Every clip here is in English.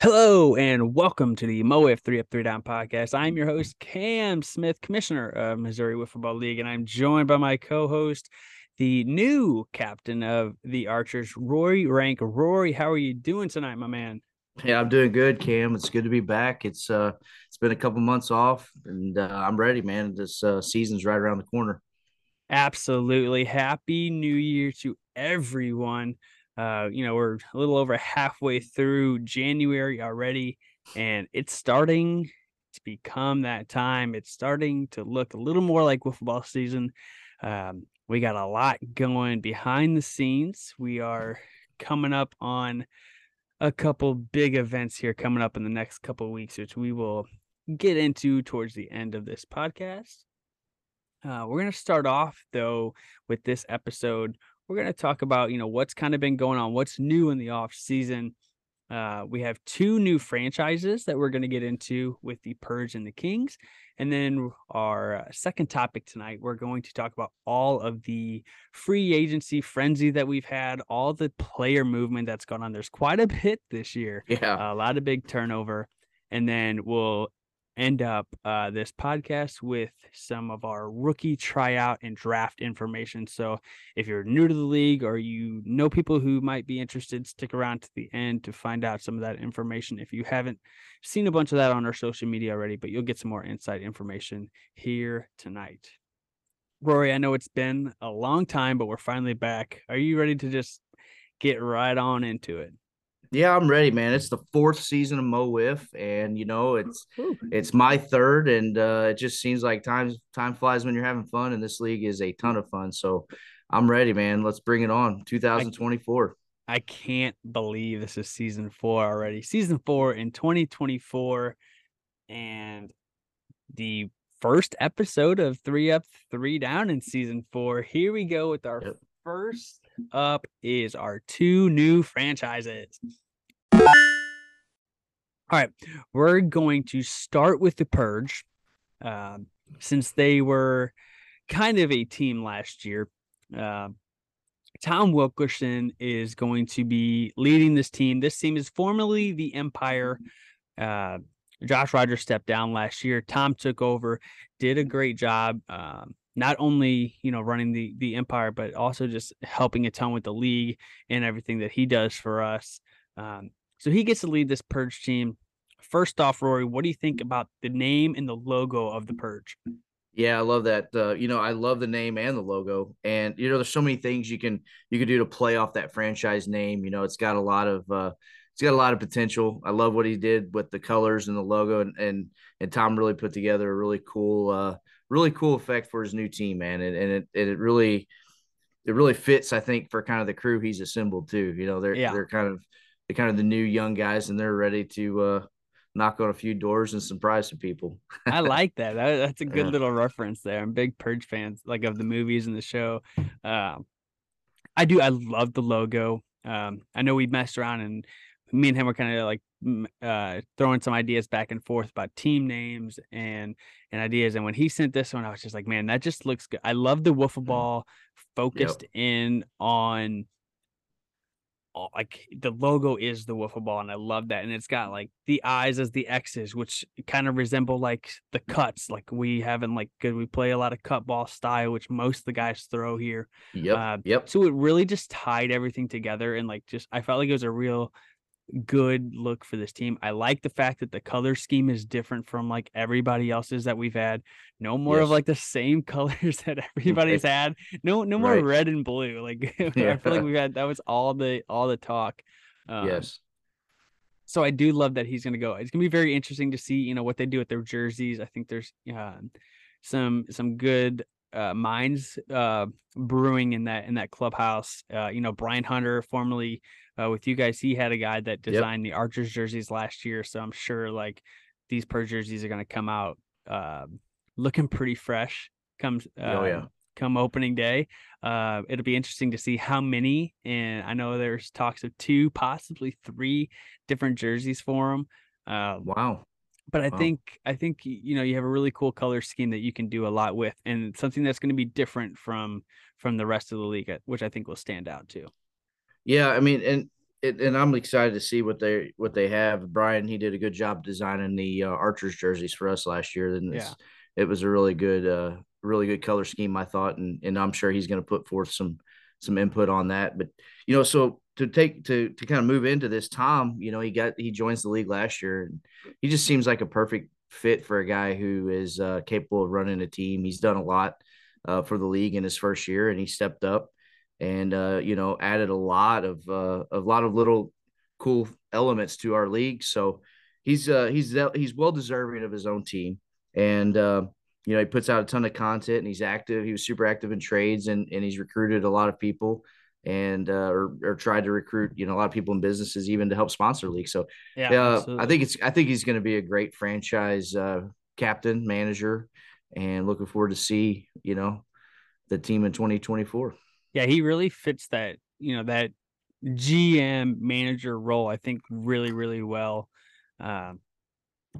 Hello and welcome to the MoWiff 3 Up 3 Down podcast. I'm your host, Cam Smith, Commissioner of Missouri Wiffle League, and I'm joined by my co-host, the new captain of the Archers, Rory Rank. Rory, how are you doing tonight, my man? Yeah, I'm doing good, Cam. It's good to be back. It's uh it's been a couple months off and uh, I'm ready, man. This uh, season's right around the corner. Absolutely. Happy New Year to everyone. Uh, you know, we're a little over halfway through January already, and it's starting to become that time. It's starting to look a little more like football season. Um, we got a lot going behind the scenes. We are coming up on a couple big events here coming up in the next couple weeks, which we will get into towards the end of this podcast. Uh, we're going to start off though with this episode we're going to talk about, you know, what's kind of been going on, what's new in the off season. Uh, we have two new franchises that we're going to get into with the Purge and the Kings. And then our uh, second topic tonight, we're going to talk about all of the free agency frenzy that we've had, all the player movement that's gone on. There's quite a bit this year. Yeah. A lot of big turnover. And then we'll end up uh, this podcast with some of our rookie tryout and draft information. So if you're new to the league or you know people who might be interested, stick around to the end to find out some of that information. If you haven't seen a bunch of that on our social media already, but you'll get some more insight information here tonight. Rory, I know it's been a long time, but we're finally back. Are you ready to just get right on into it? Yeah, I'm ready, man. It's the fourth season of MoWiff, and you know it's Ooh. it's my third, and uh, it just seems like time time flies when you're having fun, and this league is a ton of fun. So I'm ready, man. Let's bring it on. 2024. I, I can't believe this is season four already. Season four in 2024, and the first episode of Three Up, Three Down in season four. Here we go with our yep. first up is our two new franchises. All right, we're going to start with the Purge, uh, since they were kind of a team last year. Uh, Tom Wilkerson is going to be leading this team. This team is formerly the Empire. Uh, Josh Rogers stepped down last year. Tom took over, did a great job. Um, not only you know running the the empire but also just helping a ton with the league and everything that he does for us um, so he gets to lead this purge team first off rory what do you think about the name and the logo of the purge yeah i love that uh, you know i love the name and the logo and you know there's so many things you can you can do to play off that franchise name you know it's got a lot of uh, it's got a lot of potential. I love what he did with the colors and the logo, and and, and Tom really put together a really cool uh, really cool effect for his new team, man. And, and it, it really, it really fits, I think, for kind of the crew he's assembled too. You know, they're, yeah. they're kind of, they're kind of the new young guys and they're ready to, uh, knock on a few doors and surprise some people. I like that. that. That's a good yeah. little reference there. I'm big Purge fans, like of the movies and the show. Um, I do. I love the logo. Um, I know we messed around and me and him were kind of like uh, throwing some ideas back and forth about team names and and ideas. And when he sent this one, I was just like, man, that just looks good. I love the wiffle mm. ball focused yep. in on like the logo is the wiffle ball, and I love that. And it's got like the eyes as the X's, which kind of resemble like the cuts, like we have in like good. We play a lot of cut ball style, which most of the guys throw here. Yep. Uh, yep. So it really just tied everything together, and like just I felt like it was a real good look for this team. I like the fact that the color scheme is different from like everybody else's that we've had. No more yes. of like the same colors that everybody's had. No, no more right. red and blue. Like yeah. I feel like we've had that was all the all the talk. Um, yes. So I do love that he's going to go. It's going to be very interesting to see, you know, what they do with their jerseys. I think there's uh, some some good uh, minds uh, brewing in that in that clubhouse. Uh, you know, Brian Hunter, formerly uh, with you guys, he had a guy that designed yep. the Archers jerseys last year, so I'm sure like these Purge jerseys are going to come out uh, looking pretty fresh. Comes oh yeah, um, come opening day. Uh, it'll be interesting to see how many, and I know there's talks of two, possibly three different jerseys for them. Uh, wow but I wow. think I think you know you have a really cool color scheme that you can do a lot with, and something that's going to be different from from the rest of the league, uh, which I think will stand out too. Yeah, I mean, and and I'm excited to see what they what they have. Brian, he did a good job designing the uh, Archers jerseys for us last year, and yeah. it was a really good, uh, really good color scheme, I thought, and and I'm sure he's going to put forth some some input on that. But you know, so to take to to kind of move into this, Tom, you know, he got he joins the league last year, and he just seems like a perfect fit for a guy who is uh, capable of running a team. He's done a lot uh, for the league in his first year, and he stepped up and uh, you know added a lot of uh, a lot of little cool elements to our league. So he's uh, he's he's well deserving of his own team, and uh, you know he puts out a ton of content and he's active. He was super active in trades and and he's recruited a lot of people and uh, or, or tried to recruit you know a lot of people in businesses even to help sponsor league. So yeah, uh, I think it's I think he's going to be a great franchise uh, captain manager, and looking forward to see you know the team in 2024 yeah, he really fits that, you know, that GM manager role, I think, really, really well. Um,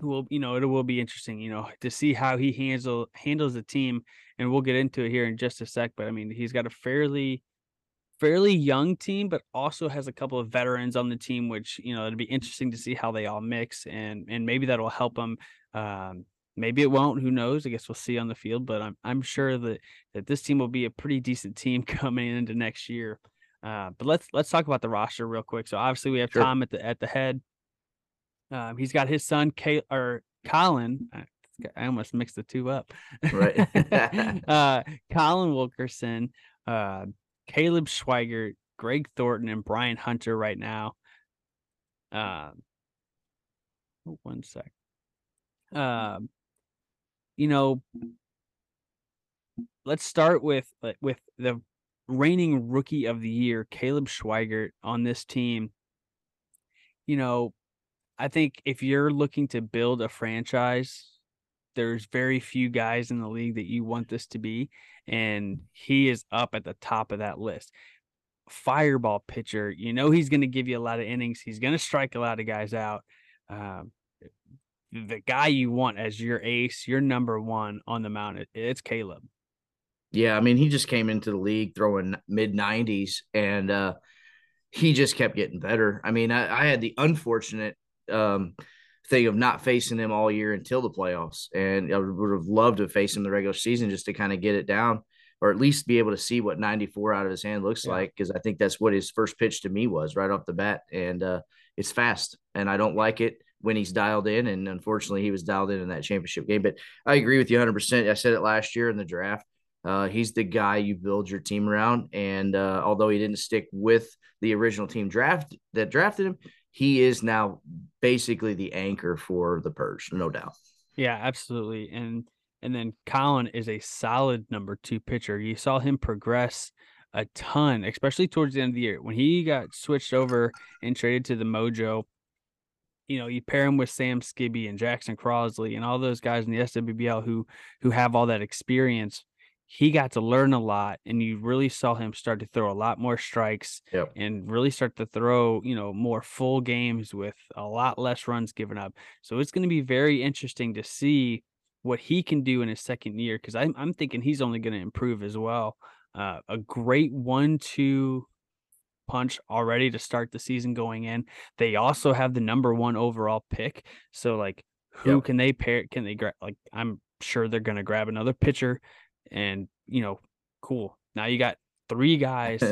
will you know it will be interesting you know to see how he handle handles the team and we'll get into it here in just a sec but i mean he's got a fairly fairly young team but also has a couple of veterans on the team which you know it'll be interesting to see how they all mix and and maybe that'll help them. um, Maybe it won't. Who knows? I guess we'll see on the field. But I'm I'm sure that that this team will be a pretty decent team coming into next year. Uh, but let's let's talk about the roster real quick. So obviously we have sure. Tom at the at the head. Um, he's got his son, Kay or Colin. I almost mixed the two up. Right. uh, Colin Wilkerson, uh, Caleb Schweigert, Greg Thornton, and Brian Hunter right now. Um, one sec. Um, you know, let's start with with the reigning rookie of the year, Caleb Schweigert, on this team. You know, I think if you're looking to build a franchise, there's very few guys in the league that you want this to be, and he is up at the top of that list. Fireball pitcher, you know he's going to give you a lot of innings. He's going to strike a lot of guys out. Um, the guy you want as your ace, your number one on the mound, it's Caleb. Yeah, I mean, he just came into the league throwing mid 90s and uh, he just kept getting better. I mean, I, I had the unfortunate um, thing of not facing him all year until the playoffs. And I would have loved to face him the regular season just to kind of get it down or at least be able to see what 94 out of his hand looks yeah. like. Cause I think that's what his first pitch to me was right off the bat. And uh, it's fast and I don't like it when he's dialed in. And unfortunately, he was dialed in in that championship game. But I agree with you 100%. I said it last year in the draft. Uh, he's the guy you build your team around. And uh, although he didn't stick with the original team draft that drafted him, he is now basically the anchor for the Purge, no doubt. Yeah, absolutely. And and then Colin is a solid number two pitcher. You saw him progress a ton, especially towards the end of the year when he got switched over and traded to the Mojo you know, you pair him with Sam Skibby and Jackson Crosley and all those guys in the SWBL who who have all that experience. He got to learn a lot, and you really saw him start to throw a lot more strikes yep. and really start to throw, you know, more full games with a lot less runs given up. So it's going to be very interesting to see what he can do in his second year because I'm I'm thinking he's only going to improve as well. Uh, a great one-two punch already to start the season going in. They also have the number one overall pick. So like who yep. can they pair can they grab like I'm sure they're gonna grab another pitcher and you know, cool. Now you got three guys.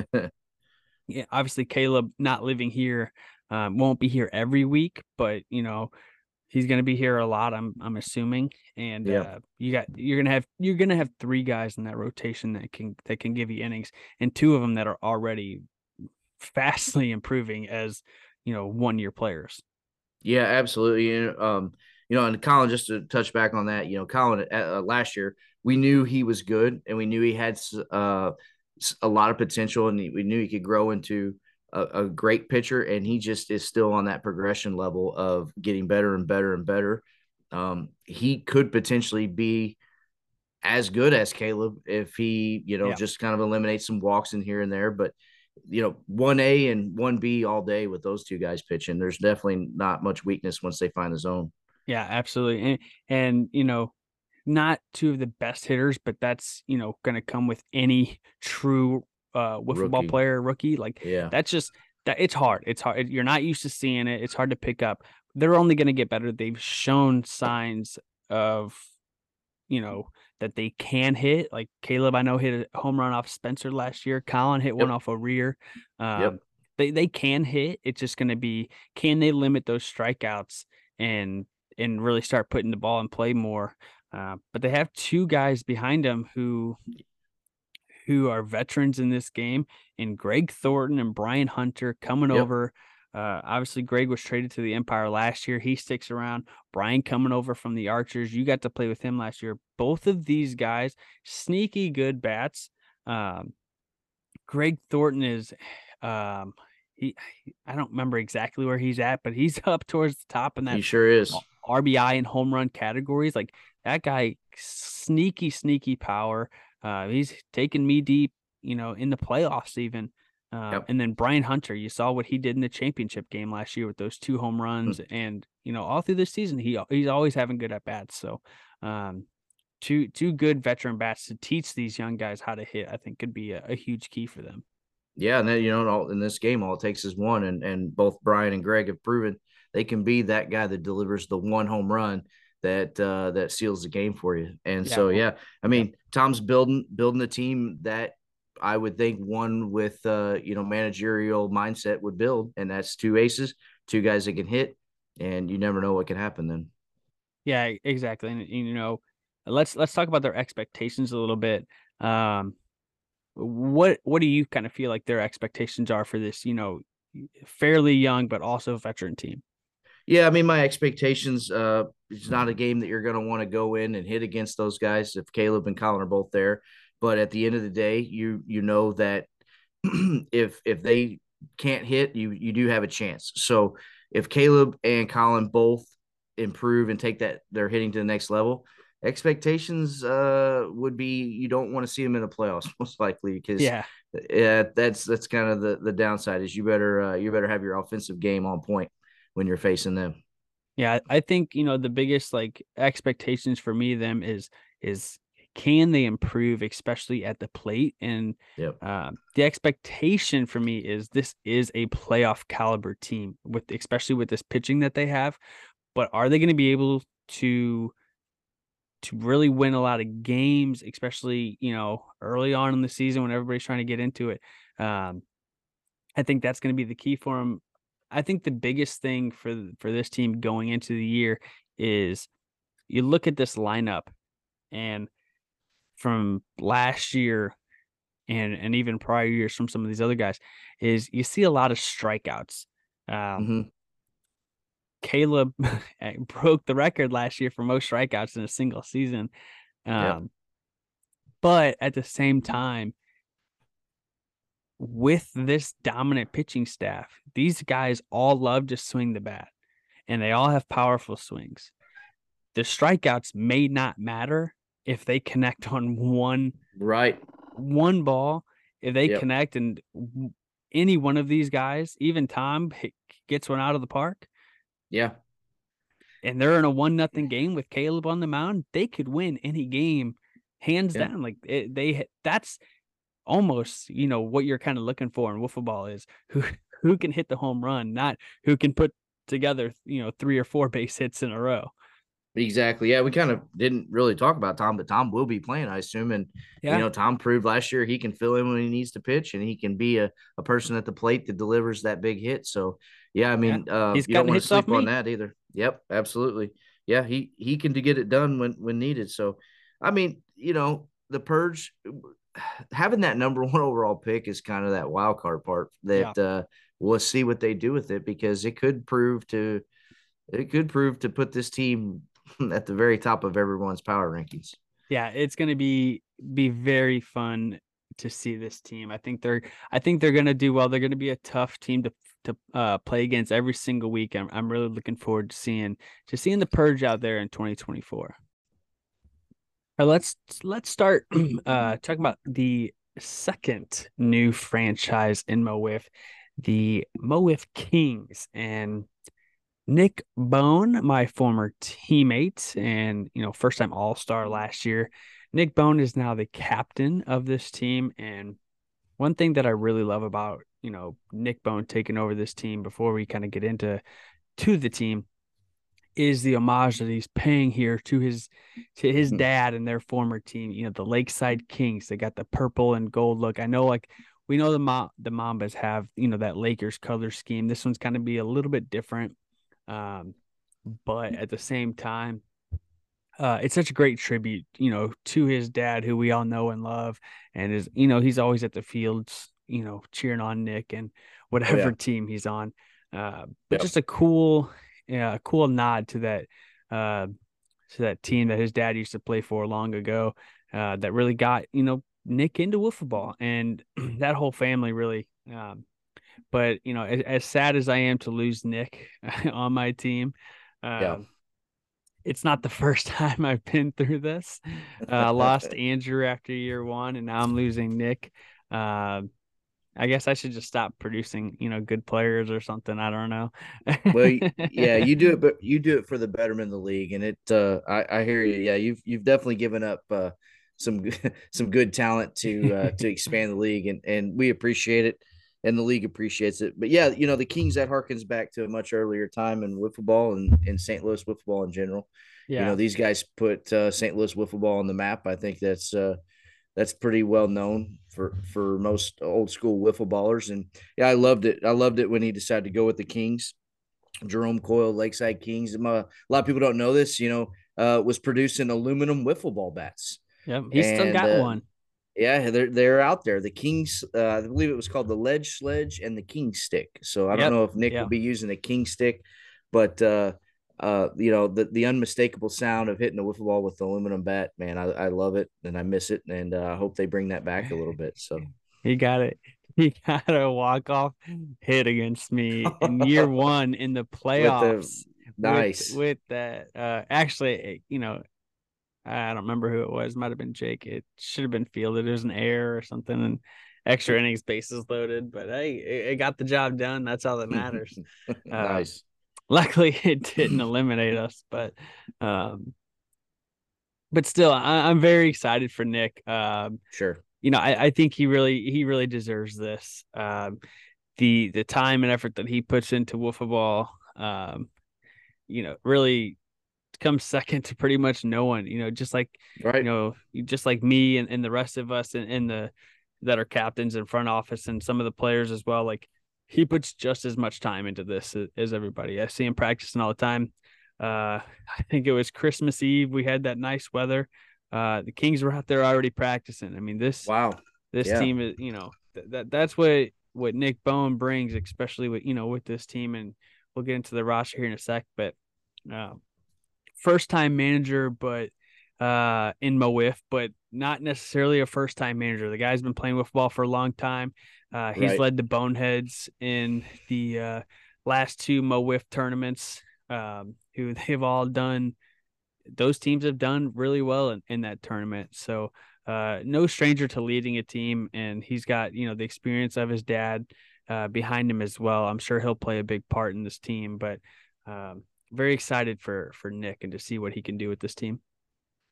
yeah, obviously Caleb not living here um, won't be here every week, but you know, he's going to be here a lot i'm i'm assuming and yeah. uh, you got you're going to have you're going to have three guys in that rotation that can that can give you innings and two of them that are already fastly improving as you know one year players. Yeah, absolutely. Um, you know, and Colin, just to touch back on that, you know, Colin uh, last year we knew he was good, and we knew he had uh, a lot of potential, and we knew he could grow into a, a, great pitcher, and he just is still on that progression level of getting better and better and better. Um, he could potentially be as good as Caleb if he, you know, yeah. just kind of eliminates some walks in here and there, but you know, one A and one B all day with those two guys pitching. There's definitely not much weakness once they find the zone. Yeah, absolutely. And, and you know, not two of the best hitters, but that's you know going to come with any true uh wiffle ball player rookie. Like, yeah, that's just that it's hard. It's hard. You're not used to seeing it. It's hard to pick up. They're only going to get better. They've shown signs of, you know, that they can hit. Like Caleb, I know hit a home run off Spencer last year. Colin hit yep. one off a rear. Um, yep. They they can hit. It's just going to be can they limit those strikeouts and and really start putting the ball in play more. Uh, but they have two guys behind them who who are veterans in this game, and Greg Thornton and Brian Hunter coming yep. over. Uh, obviously, Greg was traded to the Empire last year. He sticks around. Brian coming over from the Archers. You got to play with him last year. Both of these guys, sneaky good bats. Um, Greg Thornton is, um, he, I don't remember exactly where he's at, but he's up towards the top in that. He sure is. RBI and home run categories. Like that guy, sneaky, sneaky power. Uh, he's taken me deep, you know, in the playoffs even. Uh, yep. And then Brian Hunter, you saw what he did in the championship game last year with those two home runs, mm-hmm. and you know, all through the season, he he's always having good at bats. So, um, two two good veteran bats to teach these young guys how to hit, I think, could be a, a huge key for them. Yeah, and then you know, all, in this game, all it takes is one, and and both Brian and Greg have proven they can be that guy that delivers the one home run that uh, that seals the game for you. And yeah. so yeah, I mean Tom's building building a team that I would think one with uh, you know managerial mindset would build, and that's two aces, two guys that can hit, and you never know what can happen then. Yeah, exactly. And you know, let's let's talk about their expectations a little bit. Um, what what do you kind of feel like their expectations are for this? You know, fairly young but also veteran team. Yeah, I mean, my expectations. Uh, it's not a game that you're going to want to go in and hit against those guys if Caleb and Colin are both there. But at the end of the day, you you know that if if they can't hit, you you do have a chance. So if Caleb and Colin both improve and take that they're hitting to the next level, expectations uh would be you don't want to see them in the playoffs most likely because yeah yeah that's that's kind of the the downside is you better uh, you better have your offensive game on point when you're facing them. Yeah, I think you know the biggest like expectations for me them is is can they improve, especially at the plate? And yep. uh, the expectation for me is this is a playoff caliber team with especially with this pitching that they have. But are they going to be able to to really win a lot of games, especially you know early on in the season when everybody's trying to get into it? Um, I think that's going to be the key for them. I think the biggest thing for for this team going into the year is you look at this lineup and from last year and and even prior years from some of these other guys is you see a lot of strikeouts. Um, mm-hmm. Caleb broke the record last year for most strikeouts in a single season. Um, yep. But at the same time, with this dominant pitching staff, these guys all love to swing the bat and they all have powerful swings. The strikeouts may not matter if they connect on one right one ball. If they yep. connect and any one of these guys, even Tom gets one out of the park. Yeah. And they're in a one nothing game with Caleb on the mound. They could win any game hands yeah. down. Like it, they that's almost you know what you're kind of looking for in wiffle ball is who who can hit the home run, not who can put together you know three or four base hits in a row. Exactly. Yeah, we kind of didn't really talk about Tom, but Tom will be playing, I assume. And yeah. you know, Tom proved last year he can fill in when he needs to pitch, and he can be a, a person at the plate that delivers that big hit. So yeah, I mean, yeah. Uh, you don't want to sleep on that either. Yep, absolutely. Yeah, he he can get it done when when needed. So, I mean, you know, the purge having that number one overall pick is kind of that wild card part that yeah. uh, we'll see what they do with it because it could prove to it could prove to put this team at the very top of everyone's power rankings. Yeah, it's going to be be very fun to see this team. I think they're I think they're going to do well. They're going to be a tough team to to uh, play against every single week. I'm I'm really looking forward to seeing to seeing the purge out there in 2024. Let's let's start uh, talking about the second new franchise in MoWiff, the MoWiff Kings, and Nick Bone, my former teammate and you know first time All Star last year. Nick Bone is now the captain of this team, and one thing that I really love about you know Nick Bone taking over this team before we kind of get into to the team is the homage that he's paying here to his to his mm-hmm. dad and their former team. You know, the Lakeside Kings. They got the purple and gold look. I know, like we know the Ma- the Mambas have you know that Lakers color scheme. This one's kind of be a little bit different, um, but at the same time, uh, it's such a great tribute, you know, to his dad, who we all know and love, and is you know he's always at the fields, you know, cheering on Nick and whatever oh, yeah. team he's on. Uh, but yep. just a cool yeah, a cool nod to that uh to that team that his dad used to play for long ago uh that really got you know Nick into wiffle ball and that whole family really um but you know as, as, sad as I am to lose Nick on my team uh, yeah. Um, it's not the first time I've been through this. Uh, lost Andrew after year one, and now I'm losing Nick. Uh, I guess I should just stop producing, you know, good players or something. I don't know. well, yeah, you do it, but you do it for the betterment of the league, and it. Uh, I, I hear you. Yeah, you've you've definitely given up uh, some some good talent to uh, to expand the league, and and we appreciate it, and the league appreciates it. But yeah, you know, the Kings that harkens back to a much earlier time in wiffle ball and in St. Louis wiffle ball in general. Yeah. You know, these guys put uh, St. Louis wiffle ball on the map. I think that's uh, that's pretty well known for for most old school wiffle ballers. And yeah, I loved it. I loved it when he decided to go with the Kings. Jerome Coyle, Lakeside Kings. A lot of people don't know this. You know, uh, was producing aluminum wiffle ball bats. Yep, he still got uh, one. Yeah, they're they're out there. The Kings, uh, I believe it was called the Ledge Sledge and the King Stick. So I yep. don't know if Nick yep. will be using the King Stick, but uh, uh, you know, the, the unmistakable sound of hitting a wiffle ball with the aluminum bat, man, I, I love it and I miss it. And uh, I hope they bring that back a little bit. So he got it. He got a walk off hit against me in year one in the playoffs. the, nice with, with that. Uh, actually, you know, I don't remember who it was. Might have been Jake. It should have been fielded. It was an error or something, and extra innings, bases loaded. But hey, it, it got the job done. That's all that matters. nice. Uh, luckily it didn't eliminate us but um but still I, am very excited for nick. Um sure. you know I, I think he really he really deserves this. Um the the time and effort that he puts into wiffle ball um you know really comes second to pretty much no one you know just like right. you know just like me and, and the rest of us and, and the that are captains in front office and some of the players as well like he puts just as much time into this as everybody. I see him practicing all the time. Uh, I think it was Christmas Eve. We had that nice weather. Uh, the Kings were out there already practicing. I mean, this wow, this yeah. team is you know th- that that's what what Nick Bone brings, especially with you know with this team. And we'll get into the roster here in a sec. But uh, first time manager, but uh, in MOWIF, but not necessarily a first time manager. The guy's been playing wiffle ball for a long time. Uh, he's right. led the Boneheads in the uh, last two MOWIF tournaments, um, who they've all done. Those teams have done really well in, in that tournament. So, uh, no stranger to leading a team, and he's got you know the experience of his dad uh, behind him as well. I'm sure he'll play a big part in this team, but um, very excited for for Nick and to see what he can do with this team.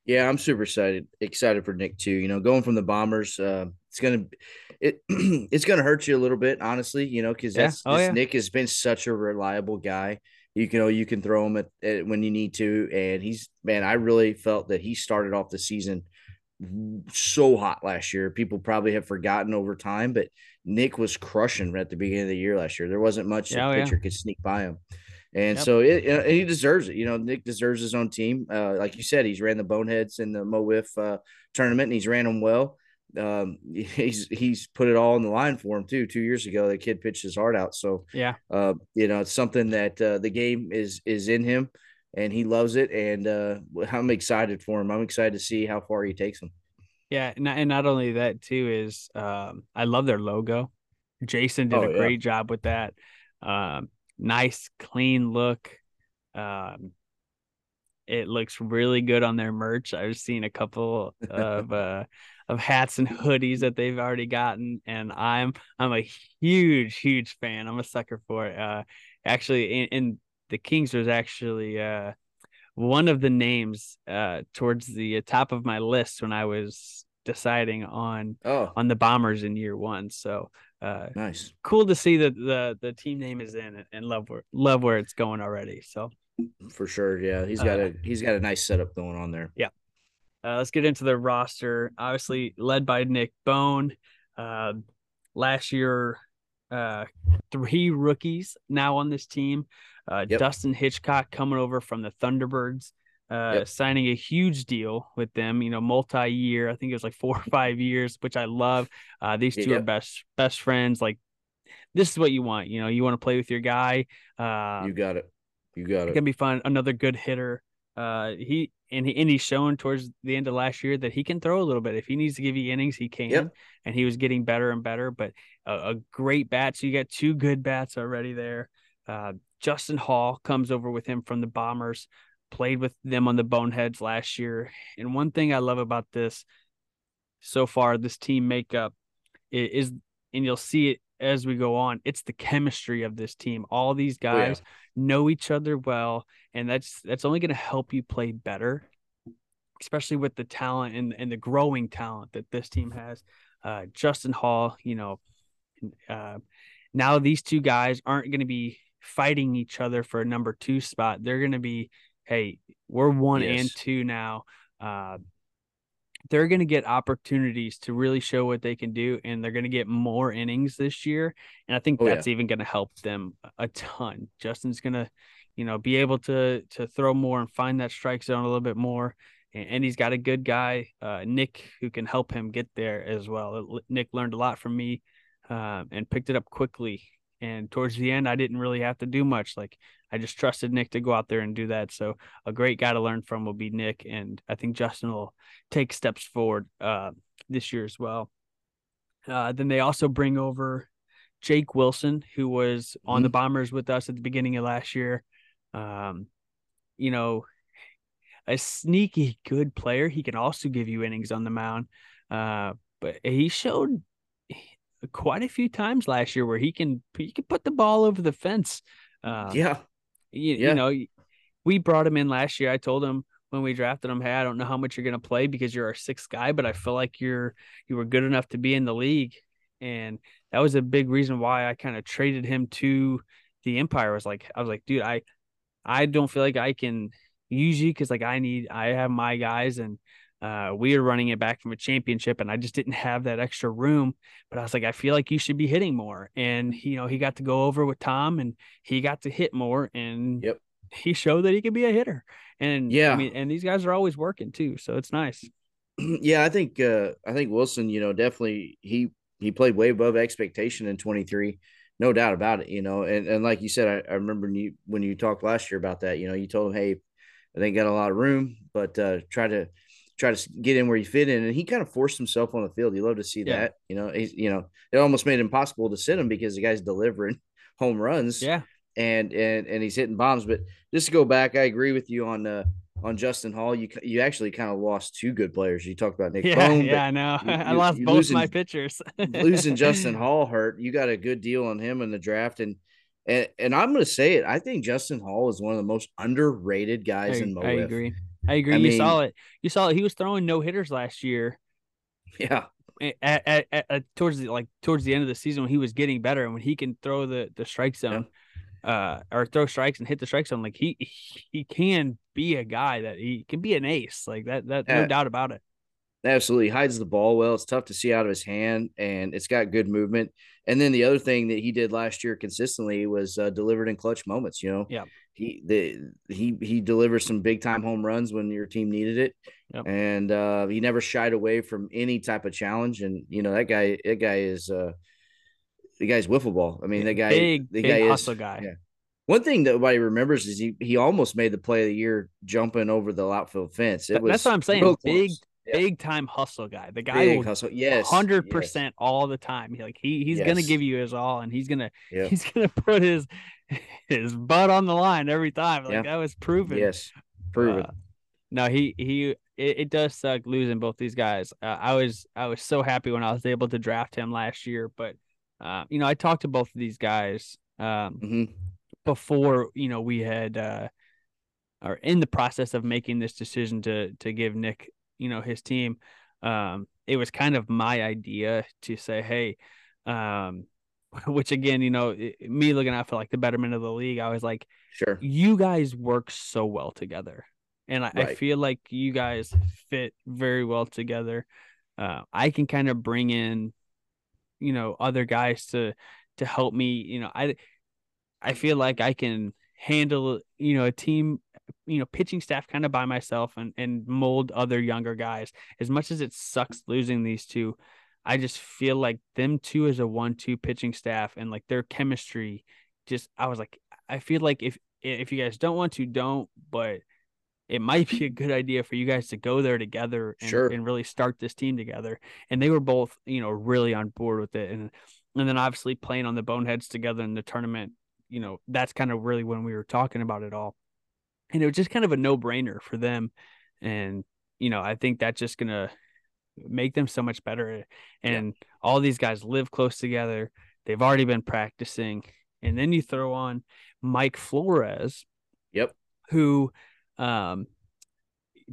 Yeah, I'm super excited excited for Nick too. You know, going from the Bombers, uh, it's gonna it it's gonna hurt you a little bit, honestly. You know, because yeah. oh, yeah. Nick has been such a reliable guy. You can know you can throw him at, at, when you need to, and he's man. I really felt that he started off the season so hot last year. People probably have forgotten over time, but Nick was crushing at the beginning of the year last year. There wasn't much yeah, the oh, pitcher could sneak by him. And yep. so it, and he deserves it. You know, Nick deserves his own team. Uh, like you said, he's ran the Boneheads in the MOWIF uh, tournament, and he's ran them well. Um, he's he's put it all on the line for him too. Two years ago, the kid pitched his heart out. So yeah, uh, you know, it's something that uh, the game is is in him, and he loves it. And uh, I'm excited for him. I'm excited to see how far he takes him. Yeah, and not, and not only that too is um, I love their logo. Jason did oh, a great yeah. job with that. Um, nice, clean look. Um, it looks really good on their merch. I've seen a couple of uh, of hats and hoodies that they've already gotten, and I'm I'm a huge huge fan. I'm a sucker for it. Uh, actually, in, in the Kings was actually uh, one of the names uh, towards the top of my list when I was deciding on Oh, on the Bombers in year one. So uh, nice. cool to see that the the team name is in it and love where love where it's going already. So For sure. Yeah. He's got Uh, a he's got a nice setup going on there. uh, let's get into the roster. Obviously led by Nick Bone. Uh, last year, uh, three rookies now on this team. Uh, Yep. Dustin Hitchcock coming over from the Thunderbirds. Uh, Yep. signing a huge deal with them, you know, multi-year. I think it was like four or five years, which I love. Uh, these two are best best friends. Like, this is what you want. You know, you want to play with your guy. Uh, You got it. You got it it. can be fun. Another good hitter. Uh, he and he and he's shown towards the end of last year that he can throw a little bit. If he needs to give you innings, he can. Yep. And he was getting better and better. But a, a great bat. So you got two good bats already there. Uh, Justin Hall comes over with him from the Bombers. Played with them on the Boneheads last year. And one thing I love about this so far, this team makeup is, and you'll see it as we go on. It's the chemistry of this team. All these Oh, yeah. guys know each other well, and that's that's only going to help you play better, especially with the talent and and the growing talent that this team has. Uh, Justin Hall, you know, uh, now these two guys aren't going to be fighting each other for a number two spot. They're going to be, hey, we're one and two now. Uh, they're going to get opportunities to really show what they can do, and they're going to get more innings this year. And I think Oh, yeah. that's even going to help them a ton. Justin's going to, you know, be able to to throw more and find that strike zone a little bit more. And, and he's got a good guy, uh, Nick, who can help him get there as well. Nick learned a lot from me uh, and picked it up quickly. And towards the end, I didn't really have to do much. Like I just trusted Nick to go out there and do that. So a great guy to learn from will be Nick, and I think Justin will take steps forward uh, this year as well. Uh, then they also bring over Jake Wilson, who was on the Bombers with us at the beginning of last year. Um, you know, a sneaky good player. He can also give you innings on the mound. Uh, but he showed quite a few times last year where he can he can put the ball over the fence. Uh, yeah. You, Yeah. you know, we brought him in last year. I told him when we drafted him, hey, I don't know how much you're going to play because you're our sixth guy, but I feel like you're you were good enough to be in the league, and that was a big reason why I kind of traded him to the Empire. Was like I was like, dude, I I don't feel like I can use you because like I need I have my guys and. Uh, we were running it back from a championship, and I just didn't have that extra room. But I was like, I feel like you should be hitting more. And you know, he got to go over with Tom, and he got to hit more, and Yep. he showed that he could be a hitter. And Yeah. I mean, and these guys are always working too, so it's nice. yeah, I think uh I think Wilson, you know, definitely he he played way above expectation in 23. No doubt about it, you know. And and like you said, I, I remember when you when you talked last year about that, you know, you told him, Hey, I think got a lot of room, but uh try to try to get in where you fit in. And he kind of forced himself on the field. You love to see Yeah. that. You know, he's you know, it almost made it impossible to sit him because the guy's delivering home runs Yeah, and and and he's hitting bombs. But just to go back, I agree with you on uh on Justin Hall. You you actually kind of lost two good players. You talked about Nick yeah, Bone, yeah. I know. you- I lost both losing- my pitchers. losing Justin Hall hurt. You got a good deal on him in the draft, and and and I'm going to say it. I think Justin Hall is one of the most underrated guys I, in I agree. I agree. I you saw it. You saw it. He was throwing no hitters last year. Yeah, At, at, at, at- towards the like towards the end of the season when he was getting better and when he can throw the the strike zone, uh, or throw strikes and hit the strike zone, like he he can be a guy that he can be an ace, like that. That no doubt about it. Absolutely hides the ball well. It's tough to see out of his hand, and it's got good movement. And then the other thing that he did last year consistently was uh, delivered in clutch moments. You know, Yeah. he the he he delivered some big time home runs when your team needed it, Yep. and uh, he never shied away from any type of challenge. And you know that guy that guy is uh, the guy's wiffle ball. I mean, the guy big the big guy hustle is guy. yeah. One thing that nobody remembers is he he almost made the play of the year jumping over the outfield fence. It was That's what I'm saying. Big. Yeah. big time hustle guy. The guy big will hustle. Yes, hundred yes. percent all the time. He- Like he he's gonna give you his all, and he's gonna Yeah. he's gonna put his his butt on the line every time. Like Yeah. that was proven. Yes, prove it. Uh, no, he he it, it does suck losing both these guys. Uh, I was I was so happy when I was able to draft him last year, but uh, you know I talked to both of these guys um, hmm before you know we had uh, or in the process of making this decision to to give Nick you know his team. Um, it was kind of my idea to say, hey, um, which again, you know, me looking out for like the betterment of the league, I was like, sure, you guys work so well together. And I, right. I feel like you guys fit very well together. Uh, I can kind of bring in, you know, other guys to to help me. You know, I I feel like I can handle, you know, a team, you know, pitching staff kind of by myself and and mold other younger guys. As much as it sucks losing these two, I just feel like them two as a one-two pitching staff and like their chemistry. Just I was like, I feel like if if you guys don't want to, don't. But it might be a good idea for you guys to go there together and, sure. and really start this team together. And they were both, you know, really on board with it. And and then obviously playing on the boneheads together in the tournament, you know, that's kind of really when we were talking about it all. And it was just kind of a no brainer for them. And, you know, I think that's just gonna make them so much better. And yeah. all these guys live close together. They've already been practicing. And then you throw on Mike Flores. Yep. Who um,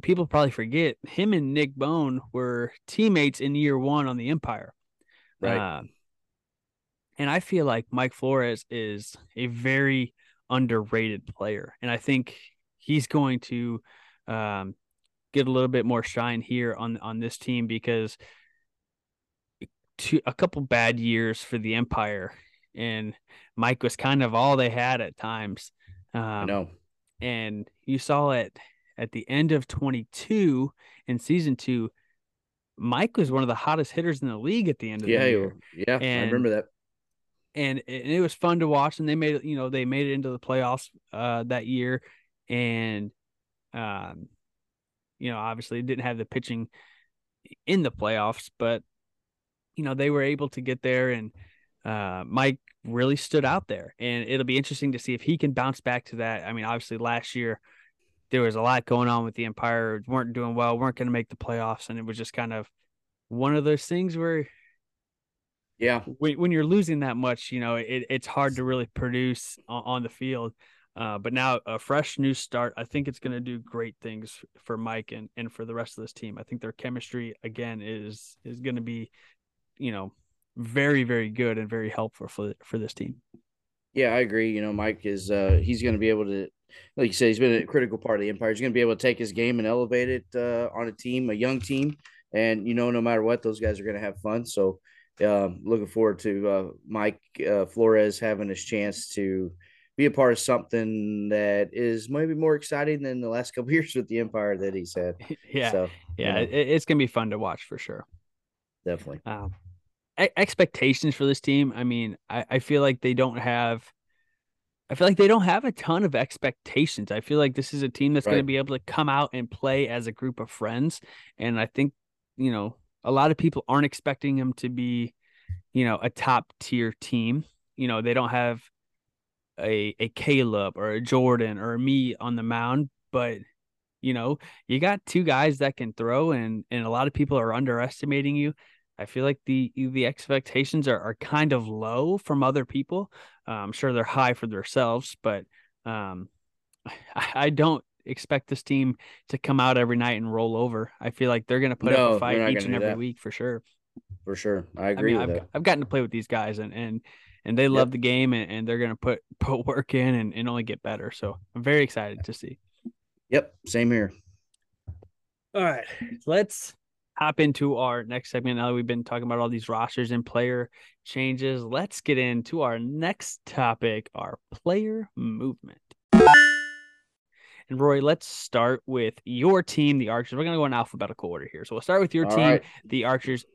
people probably forget him and Nick Bone were teammates in year one on the Empire. Right. Uh, and I feel like Mike Flores is a very underrated player. And I think he's going to um, get a little bit more shine here on, on this team because to, a couple bad years for the Empire. And Mike was kind of all they had at times. Um, I know and you saw it at the end of 22 in season two. Mike was one of the hottest hitters in the league at the end of yeah, the year. Yeah, and, I remember that. And, and it was fun to watch. And they made it, you know, they made it into the playoffs uh, that year. And, um, you know, obviously didn't have the pitching in the playoffs, but, you know, they were able to get there and, uh, Mike really stood out there, and it'll be interesting to see if he can bounce back to that. I mean, obviously last year there was a lot going on with the Empire, weren't doing well, weren't going to make the playoffs, and it was just kind of one of those things where, yeah, when, when you're losing that much, you know, it, it's hard to really produce on, on the field. Uh, but now a fresh new start, I think it's going to do great things for Mike and, and for the rest of this team. I think their chemistry again is is going to be, you know, very very good and very helpful for for this team. Yeah, I agree. You know, Mike is uh he's going to be able to like you said he's been a critical part of the empire. He's going to be able to take his game and elevate it uh on a team, a young team, and you know no matter what those guys are going to have fun. So um, looking forward to uh, Mike uh, Flores having his chance to be a part of something that is maybe more exciting than the last couple years with the Empire that he's had. yeah, so, yeah, you know. it's gonna be fun to watch for sure. Definitely. Um, expectations for this team. I mean, I, I feel like they don't have. I feel like they don't have a ton of expectations. I feel like this is a team that's right. going to be able to come out and play as a group of friends, and I think you know a lot of people aren't expecting them to be, you know, a top tier team. You know, they don't have a a Caleb or a Jordan or me on the mound, but you know, you got two guys that can throw, and and a lot of people are underestimating you. I feel like the the expectations are, are kind of low from other people. Uh, I'm sure they're high for themselves, but um, I, I, don't expect this team to come out every night and roll over. I feel like they're going to put no, up a fight each and every that. week for sure. For sure, I agree. I mean, I've, I've, gotten to play with these guys, and and and they love yep. the game, and, and they're going to put put work in and, and only get better. So I'm very excited to see. Yep, same here. All right, let's hop into our next segment. Now that we've been talking about all these rosters and player changes, let's get into our next topic our player movement. And Roy, let's start with your team, the Archers. We're going to go in alphabetical order here. So we'll start with your all team, right. the Archers.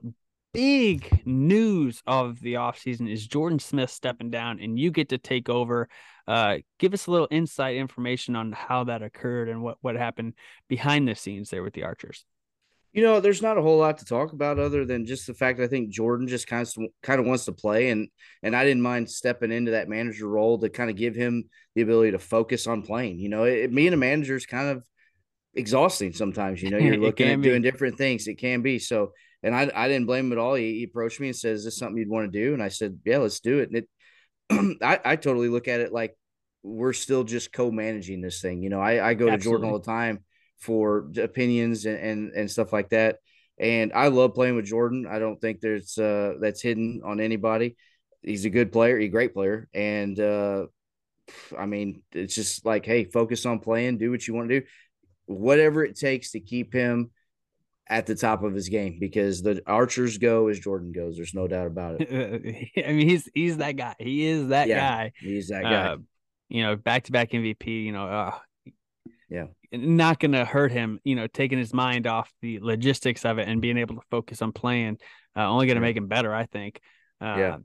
Big news of the offseason is Jordan Smith stepping down, and you get to take over. Uh, give us a little insight information on how that occurred and what, what happened behind the scenes there with the Archers. You know, there's not a whole lot to talk about other than just the fact I think Jordan just kind of kind of wants to play, and and I didn't mind stepping into that manager role to kind of give him the ability to focus on playing. You know, it, being a manager is kind of exhausting sometimes. You know, you're looking at be. doing different things. It can be so, and I I didn't blame him at all. He, he approached me and said, "Is this something you'd want to do?" And I said, "Yeah, let's do it." And it, I I totally look at it like we're still just co-managing this thing. You know, I I go Absolutely. to Jordan all the time for opinions and, and, and stuff like that. And I love playing with Jordan. I don't think there's uh, that's hidden on anybody. He's a good player, he's a great player, and uh, I mean, it's just like, hey, focus on playing, do what you want to do, whatever it takes to keep him at the top of his game because the archers go as Jordan goes. There's no doubt about it. I mean, he's he's that guy. He is that yeah, guy. He's that guy. Uh, you know, back to back MVP. You know, uh, yeah, not going to hurt him. You know, taking his mind off the logistics of it and being able to focus on playing. Uh, only going to make him better, I think. Uh, yeah.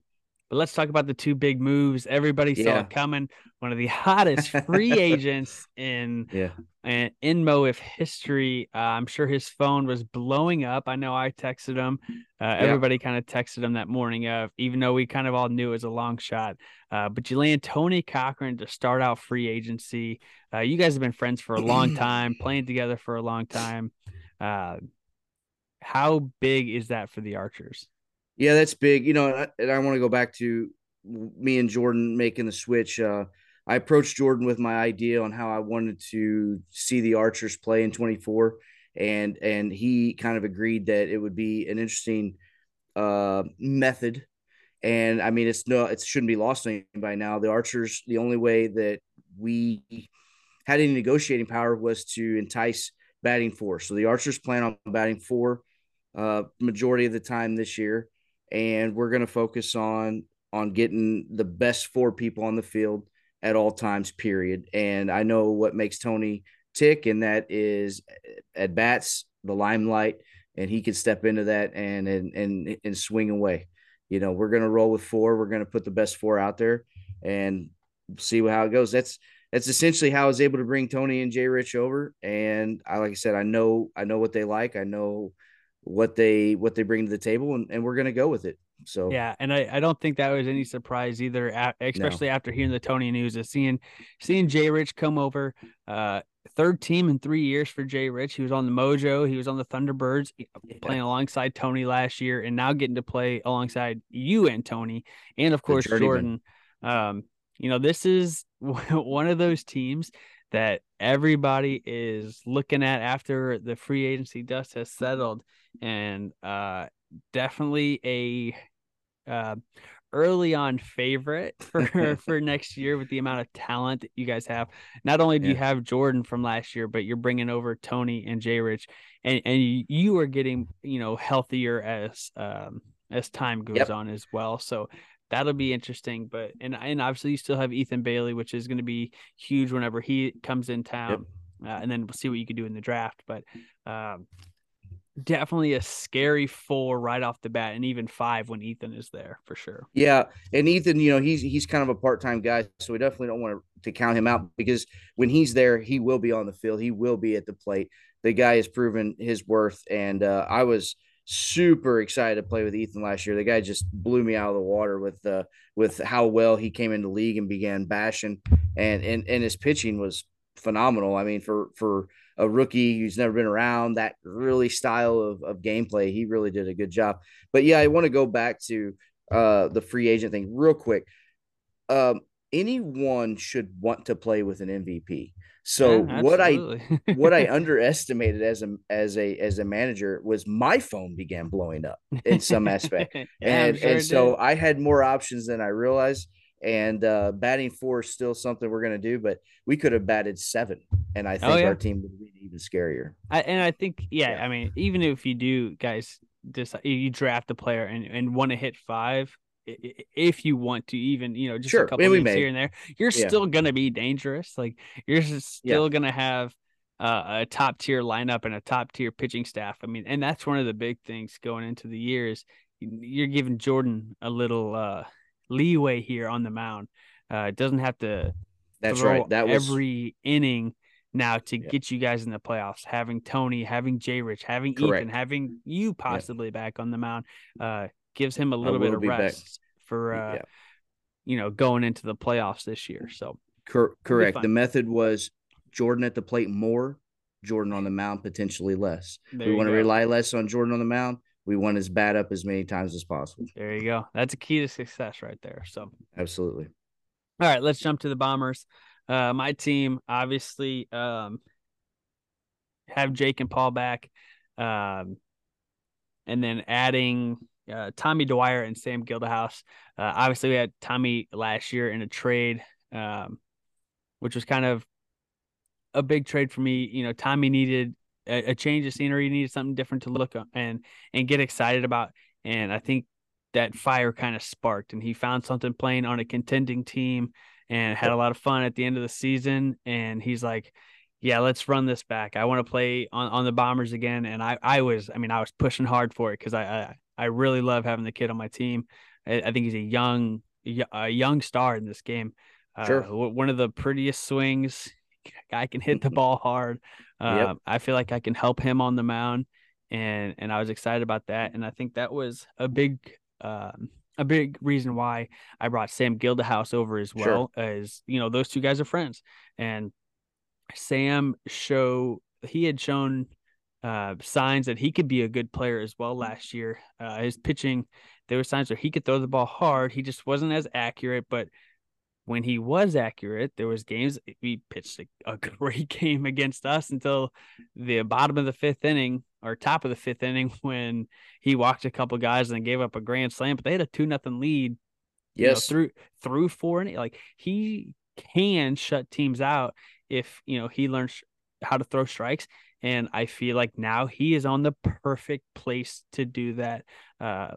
But let's talk about the two big moves. Everybody saw yeah. it coming. One of the hottest free agents in yeah. in MoWiff history. Uh, I'm sure his phone was blowing up. I know I texted him. Uh, yeah. Everybody kind of texted him that morning of, even though we kind of all knew it was a long shot. Uh, but you land Tony Cochran to start out free agency. Uh, you guys have been friends for a long time, playing together for a long time. Uh, how big is that for the Archers? Yeah, that's big. You know, and I, I want to go back to me and Jordan making the switch. Uh, I approached Jordan with my idea on how I wanted to see the Archers play in 24, and and he kind of agreed that it would be an interesting uh, method. And I mean, it's no, it shouldn't be lost on by now. The Archers, the only way that we had any negotiating power was to entice batting four. So the Archers plan on batting four uh, majority of the time this year and we're going to focus on on getting the best four people on the field at all times period and i know what makes tony tick and that is at bats the limelight and he can step into that and and and, and swing away you know we're going to roll with four we're going to put the best four out there and see how it goes that's that's essentially how I was able to bring Tony and Jay Rich over. And I, like I said, I know, I know what they like. I know what they what they bring to the table and, and we're going to go with it so yeah and I, I don't think that was any surprise either especially no. after hearing the tony news of seeing seeing jay rich come over uh third team in three years for jay rich he was on the mojo he was on the thunderbirds yeah. playing alongside tony last year and now getting to play alongside you and tony and of course jordan um you know this is one of those teams that everybody is looking at after the free agency dust has settled and uh, definitely a uh, early on favorite for for next year with the amount of talent that you guys have. Not only do yeah. you have Jordan from last year, but you're bringing over Tony and Jay Rich, and and you are getting you know healthier as um, as time goes yep. on as well. So that'll be interesting. But and and obviously you still have Ethan Bailey, which is going to be huge whenever he comes in town. Yep. Uh, and then we'll see what you can do in the draft. But um, definitely a scary four right off the bat, and even five when Ethan is there for sure. Yeah, and Ethan, you know, he's he's kind of a part time guy, so we definitely don't want to count him out because when he's there, he will be on the field, he will be at the plate. The guy has proven his worth, and uh, I was super excited to play with Ethan last year. The guy just blew me out of the water with uh, with how well he came into league and began bashing, and and and his pitching was phenomenal. I mean, for for a rookie who's never been around that really style of, of gameplay, he really did a good job. But yeah, I want to go back to uh, the free agent thing real quick. Um, anyone should want to play with an MVP. So yeah, what I what I underestimated as a as a as a manager was my phone began blowing up in some aspect, yeah, and sure and so I had more options than I realized. And uh, batting four is still something we're going to do, but we could have batted seven, and I oh, think oh, yeah. our team would be even scarier. I, and I think, yeah, yeah, I mean, even if you do, guys, just you draft a player and, and want to hit five, if you want to, even you know, just sure. a couple games here and there, you're yeah. still going to be dangerous. Like you're still going to have uh, a top tier lineup and a top tier pitching staff. I mean, and that's one of the big things going into the year is You're giving Jordan a little. uh leeway here on the mound. Uh, it doesn't have to. That's right. That was every inning now to yeah. get you guys in the playoffs. Having Tony, having Jay Rich, having Correct. Ethan, having you possibly yeah. back on the mound uh, gives him a little bit of rest back. for uh, yeah. you know going into the playoffs this year. So Cor- correct. The method was Jordan at the plate more, Jordan on the mound potentially less. There we want to rely less on Jordan on the mound we want his bat up as many times as possible. There you go. That's a key to success right there. So absolutely. All right, let's jump to the Bombers. Uh, my team obviously um, have Jake and Paul back. Um, and then adding uh, Tommy Dwyer and Sam Gildahouse. Uh, obviously, we had Tommy last year in a trade, um, which was kind of a big trade for me. You know, Tommy needed a, a change of scenery, You needed something different to look and and get excited about. And I think that fire kind of sparked, and he found something playing on a contending team and had a lot of fun at the end of the season. And he's like, yeah, let's run this back. I want to play on, on the Bombers again. And I, I was, I mean, I was pushing hard for it because I, I, I really love having the kid on my team. I, I think he's a young, a young star in this game. Sure. Uh, one of the prettiest swings. Guy can hit the ball hard. Uh, yep. I feel like I can help him on the mound, and and I was excited about that. And I think that was a big, um, a big reason why I brought Sam Gildahouse over as well. Sure. As you know, those two guys are friends, and Sam show he had shown uh, signs that he could be a good player as well last year. Uh, his pitching, there were signs where he could throw the ball hard. He just wasn't as accurate, but when he was accurate, there was games he pitched a, a great game against us until the bottom of the fifth inning or top of the fifth inning when he walked a couple guys and gave up a grand slam. But they had a two nothing lead. Yes, you know, through through four and like he can shut teams out if you know he learns how to throw strikes and i feel like now he is on the perfect place to do that uh,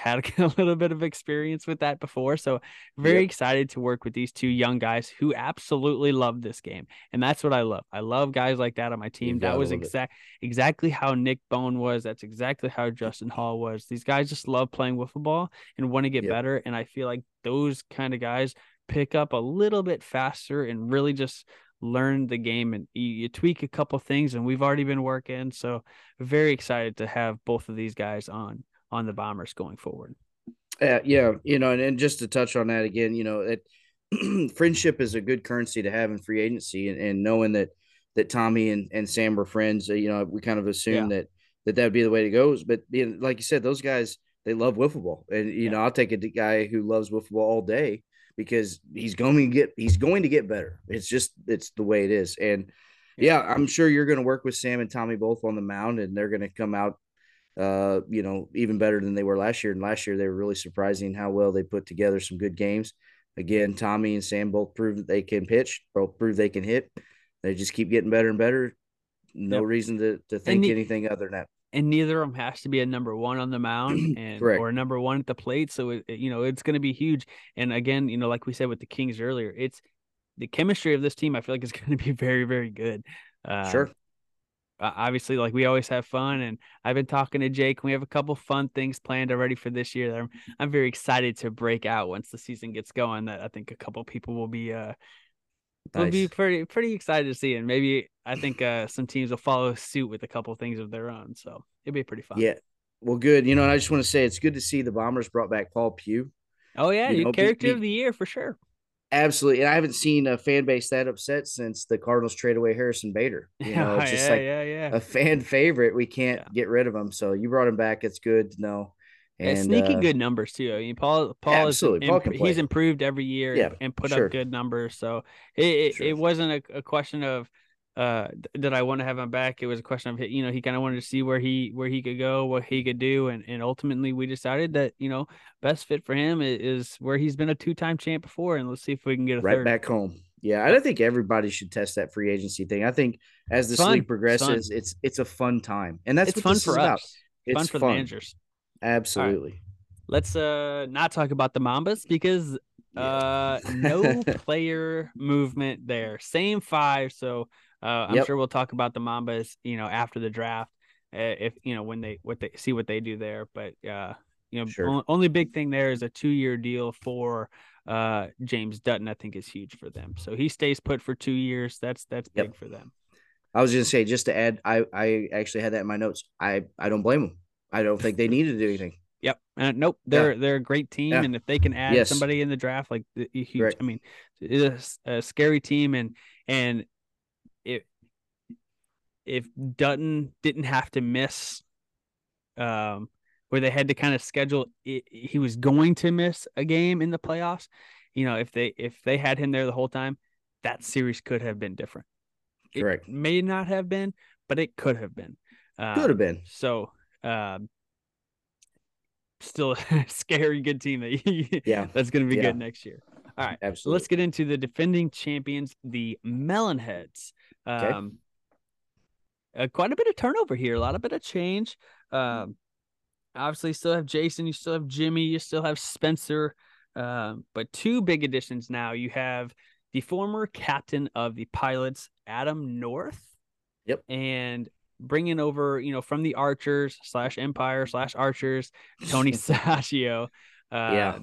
had a little bit of experience with that before so very yep. excited to work with these two young guys who absolutely love this game and that's what i love. I love guys like that on my team. That was exact exactly how nick bone was. That's exactly how justin hall was. These guys just love playing wiffle ball and want to get yep. better and i feel like those kind of guys pick up a little bit faster and really just learn the game and you, you, tweak a couple things and we've already been working so very excited to have both of these guys on on the bombers going forward uh, yeah you know and, and just to touch on that again you know it friendship is a good currency to have in free agency and, and knowing that that tommy and, and sam were friends uh, you know we kind of assumed yeah. that that that would be the way to go but you know, like you said those guys they love wiffle ball and you yeah. know i'll take a guy who loves wiffle ball all day because he's going to get he's going to get better. It's just it's the way it is. And yeah, I'm sure you're going to work with Sam and Tommy both on the mound, and they're going to come out, uh, you know, even better than they were last year. And last year they were really surprising how well they put together some good games. Again, Tommy and Sam both proved that they can pitch, both prove they can hit. They just keep getting better and better. No yep. reason to to think the, anything other than that and neither of them has to be a number one on the mound and or a number one at the plate. So it, you know it's going to be huge. And again, you know, like we said with the Kings earlier, it's the chemistry of this team. I feel like is going to be very very good. Uh, sure. Obviously, like we always have fun, and I've been talking to Jake. And we have a couple fun things planned already for this year. That I'm, I'm very excited to break out once the season gets going. That I think a couple people will be uh, Nice. We'll be pretty pretty excited to see, and maybe I think uh, some teams will follow suit with a couple things of their own. So it'd be pretty fun. Yeah, well, good. You know, I just want to say it's good to see the Bombers brought back Paul Pugh. Oh yeah, you know, character be, of the year for sure. Absolutely, and I haven't seen a fan base that upset since the Cardinals trade away Harrison Bader. You know, it's just yeah, like yeah, yeah. a fan favorite. We can't get rid of him. So you brought him back. It's good to know. And, and sneaky uh, good numbers too. I mean, Paul Paul absolutely. is Paul he's improved every year and put sure. up good numbers. So it it, sure. it wasn't a, a, question of uh that I want to have him back. It was a question of you know he kind of wanted to see where he where he could go, what he could do, and and ultimately we decided that you know best fit for him is, is where he's been a two time champ before, and let's see if we can get a right third. back home. Yeah, I don't think everybody should test that free agency thing. I think as the league progresses, it's it's a fun time, and that's it's fun for us. about. It's fun for fun. the managers. Absolutely let's uh not talk about the Mambas because uh no player movement there. Same five. So uh I'm yep. sure we'll talk about the Mambas, you know, after the draft. Uh, if you know when they what they see what they do there. But uh you know, sure. only big thing there is a two year deal for uh James Dutton, I think is huge for them. So he stays put for two years. That's that's yep. big for them. I was gonna say just to add, I I actually had that in my notes. I I don't blame them. I don't think they need to do anything. Yep. Uh, nope. They're yeah. they're a great team, yeah. and if they can add yes. somebody in the draft, like huge. Right. I mean, it's a, scary team, and and if Dutton didn't have to miss, um, where they had to kind of schedule, it, he was going to miss a game in the playoffs. You know, if they if they had him there the whole time, that series could have been different. Correct. It may not have been, but it could have been. Um, could have been. So Um, still a scary good team that Yeah. that's going to be Yeah. good next year. All right, Absolutely. let's get into the defending champions, the Melonheads. Okay. Um, uh, quite a bit of turnover here, a lot of bit of change. Um, obviously, still have Jason, you still have Jimmy, you still have Spencer, um, but two big additions now. You have the former captain of the pilots, Adam North. Yep. And bringing over, you know, from the Archers slash Empire slash Archers, Tony Saggio. Uh, Yeah.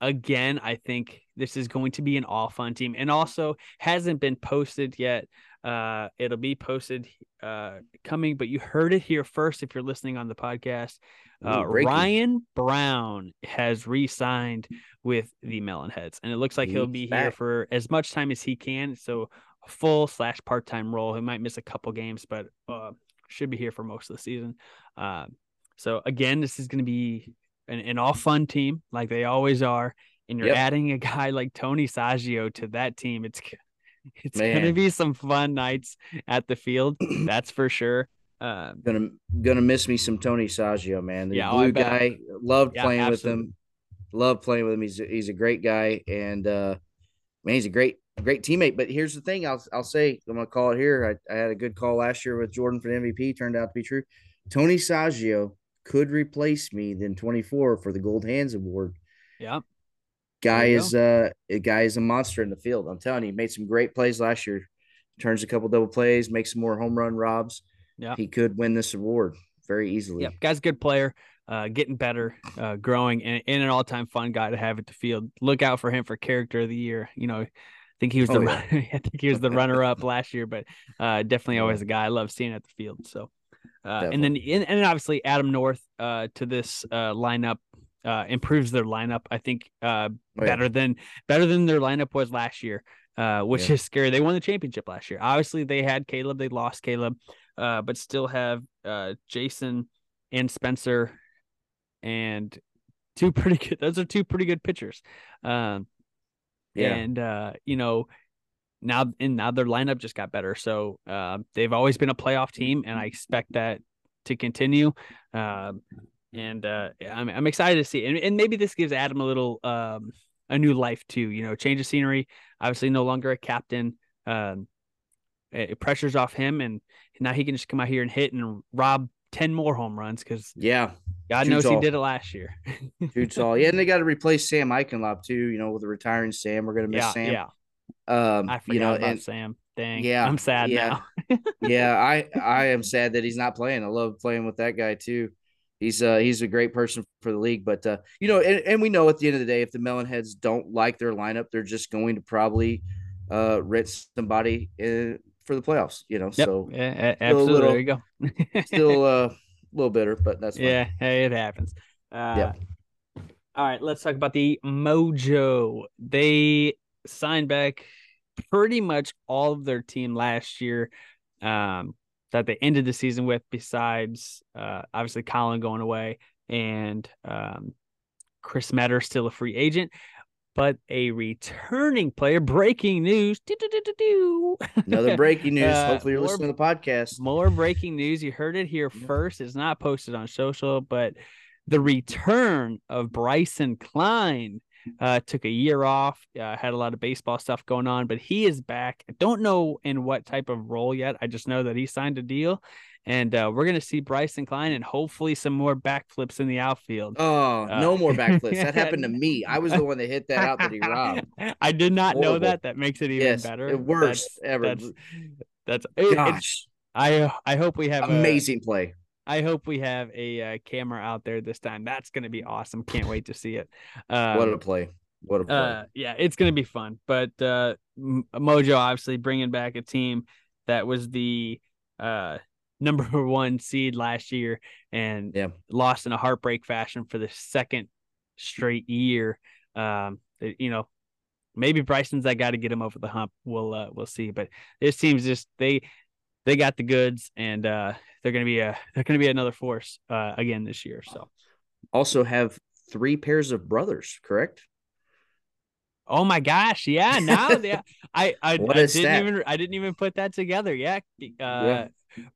Again, I think this is going to be an all fun team, and also hasn't been posted yet. Uh, it'll be posted uh coming, but you heard it here first if you're listening on the podcast. Uh, Ooh. Ryan Brown has re-signed with the Melonheads, and it looks like he'll He's be here for as much time as he can. So a full slash part time role. He might miss a couple games, but uh, should be here for most of the season. Um, so again, this is going to be an, an all fun team like they always are, and you're Yep. adding a guy like Tony Saggio to that team. It's it's going to be some fun nights at the field. That's for sure. Um, gonna gonna miss me some Tony Saggio, man. The Yeah, oh, blue bet. guy. Loved Yeah, playing absolutely. with him. Loved playing with him. He's a, he's a great guy, and uh, man, he's a great great teammate. But here's the thing: I'll I'll say I'm gonna call it here. I, I had a good call last year with Jordan for the MVP. Turned out to be true. Tony Saggio could replace me then 24 for the Gold Hands Award. yeah. Guy is uh a guy is a monster in the field. I'm telling you, he made some great plays last year. Turns a couple double plays, makes some more home run robs. Yeah. He could win this award very easily. Yeah, guy's a good player, uh, getting better, uh, growing, and, and an all-time fun guy to have at the field. Look out for him for character of the year. You know, I think he was the Oh, run- I think he was the runner-up last year, but uh, definitely always a guy I love seeing at the field. So, uh, and then and, and obviously Adam North uh, to this uh, lineup uh, improves their lineup. I think uh, Oh, yeah. better than better than their lineup was last year, uh, which Yeah. is scary. They won the championship last year. Obviously, they had Caleb, they lost Caleb, uh, but still have uh, Jason and Spencer, and two pretty good. Those are two pretty good pitchers. Um, Yeah. and uh, you know, now and now their lineup just got better. So uh, they've always been a playoff team, and I expect that to continue. Um, and uh, I'm I'm excited to see, and, and maybe this gives Adam a little um a new life too. You know, change of scenery. Obviously, no longer a captain. Um, it, pressures off him, and now he can just come out here and hit and rob ten more home runs because Yeah. God Too knows tall. he did it last year. Too tall. Yeah, and they got to replace Sam Eichenlaub too. You know, with the retiring Sam, we're gonna miss yeah, Sam. yeah. Um, I forgot you know, about and Sam. Dang. Yeah, I'm sad yeah. now. yeah, I I am sad that he's not playing. I love playing with that guy too. He's uh he's a great person for the league, but uh you know, and, and we know at the end of the day, if the Melonheads don't like their lineup, they're just going to probably uh ritz somebody in, for the playoffs. You know, Yep. so Yeah, absolutely. little- there you go. still uh, a little bitter, but that's fine. yeah, hey, it happens. Uh, Yep. All right, let's talk about the Mojo. They signed back pretty much all of their team last year um, that they ended the season with, besides uh, obviously Colin going away and um, Chris Metter still a free agent. But a returning player, breaking news. Another breaking news. Uh, Hopefully, you're more- listening to the podcast. More breaking news. You heard it here first. It's not posted on social, but the return of Bryson Klein uh, took a year off. Uh, had a lot of baseball stuff going on, but he is back. I don't know in what type of role yet. I just know that he signed a deal, and uh, we're gonna see Bryson Klein and hopefully some more backflips in the outfield. Oh, Uh, no more backflips. That happened to me. I was the one that hit that out that he robbed. I did not know that. That makes it even Yes, better. the worst That's- ever. That's that's it- Gosh, I I hope we have a- amazing play. I hope we have a uh, camera out there this time. That's going to be awesome. Can't wait to see it. Um, what a play! What a play! uh, yeah, it's going to be fun. But uh, Mojo obviously bringing back a team that was the uh, number one seed last year and yeah, lost in a heartbreak fashion for the second straight year. Um, you know, maybe Bryson's that guy to get him over the hump. We'll uh, we'll see. But this team's just they they got the goods and uh, they're gonna be a they're gonna be another force uh, again this year. So also have three pairs of brothers. Correct? oh my gosh, yeah. Now yeah, I I, What I a didn't stat. even I didn't even put that together. Yeah, uh, Yeah.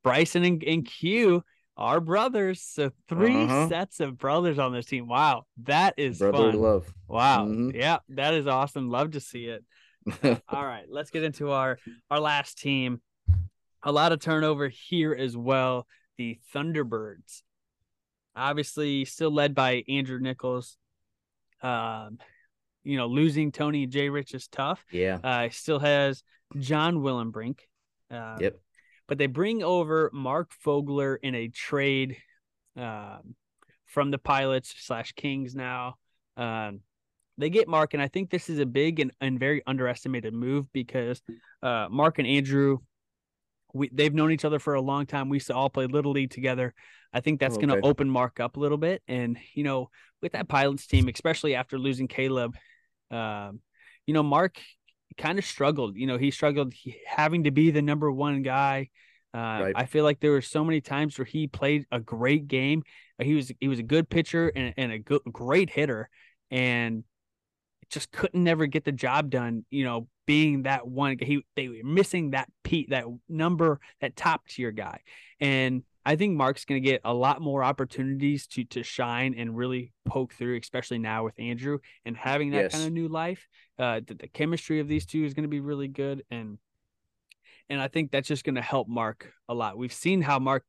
Bryson and, and Q our brothers. So 3 Uh-huh. sets of brothers on this team. Wow, that is Brother fun. love. Wow, Mhm. yeah, that is awesome. Love to see it. All right, let's get into our our last team. A lot of turnover here as well. The Thunderbirds, obviously, still led by Andrew Nichols. Um, you know, losing Tony and Jay Rich is tough. yeah. Uh, still has John Willenbrink. Uh, Yep. But they bring over Mark Fogler in a trade um, from the Pilots slash Kings now. Um, they get Mark, and I think this is a big and, and very underestimated move because uh, Mark and Andrew, we they've known each other for a long time. We used to all play little league together. I think that's going to open Mark up a little bit, and you know, with that Pilots team, especially after losing Caleb, um, you know, Mark kind of struggled. You know, he struggled having to be the number one guy. Uh, Right. I feel like there were so many times where he played a great game. He was he was a good pitcher and, and a good, great hitter, and just couldn't never get the job done. You know, being that one, he they were missing that Pete, that number, that top tier guy, and I think Mark's going to get a lot more opportunities to to shine and really poke through, especially now with Andrew and having that Yes. kind of new life. Uh, the, the chemistry of these two is going to be really good, and and I think that's just going to help Mark a lot. We've seen how Mark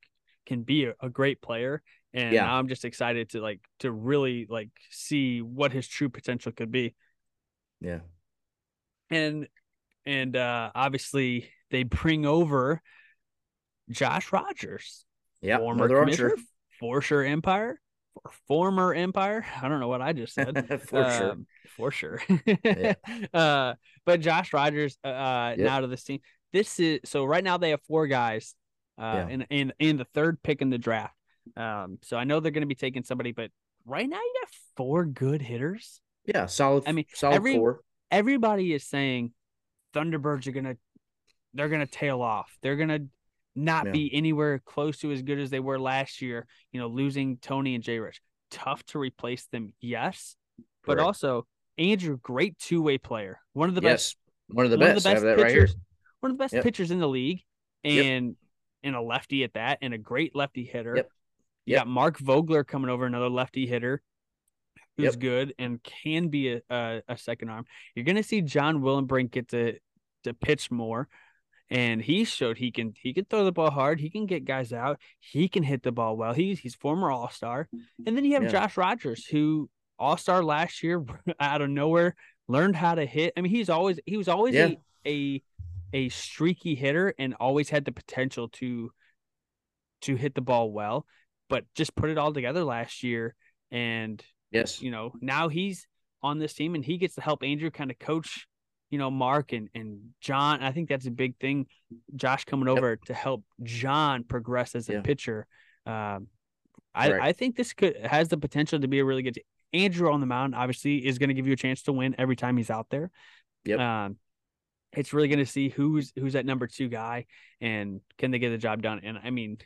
can be a, a great player, and Yeah. I'm just excited to like to really like see what his true potential could be. Yeah. And and uh obviously they bring over Josh Rogers, Yeah. former commissioner, archer. for sure Empire, or former Empire. I don't know what I just said. For sure. Um, for sure. Yeah. uh, but Josh Rogers uh, uh Yep. now to this team. This is so right now they have four guys uh Yeah. in in in the third pick in the draft. Um, so I know they're going to be taking somebody, but right now you got four good hitters. Yeah. Solid. I mean, solid every- core. Everybody is saying Thunderbirds are gonna they're gonna tail off. They're gonna not Yeah. be anywhere close to as good as they were last year. You know, losing Tony and Jay Rich. Tough to replace them, yes, but also Andrew, great two way player, one of the best. One of the one best. of the I best have that right here. pitchers, one of the best Yep. pitchers in the league, Yep. and and a lefty at that, and a great lefty hitter. Yep. You Yep. got Mark Vogler coming over, another lefty hitter who's Yep. good and can be a, a, a second arm. You're gonna see John Willenbrink get to to pitch more. And he showed he can he can throw the ball hard. He can get guys out. He can hit the ball well. He's he's former All Star. And then you have Yeah. Josh Rogers, who All Star last year out of nowhere learned how to hit. I mean, he's always he was always Yeah. a, a a streaky hitter and always had the potential to to hit the ball well, but just put it all together last year. And Yes. you know now he's on this team and he gets to help Andrew kind of coach. You know, Mark and and John. I think that's a big thing. Josh coming Yep. over to help John progress as a Yeah. pitcher. Um, I, Right. I think this could has the potential to be a really good. Andrew on the mound obviously is going to give you a chance to win every time he's out there. Yep. Um, it's really going to see who's who's that number two guy and can they get the job done. And I mean,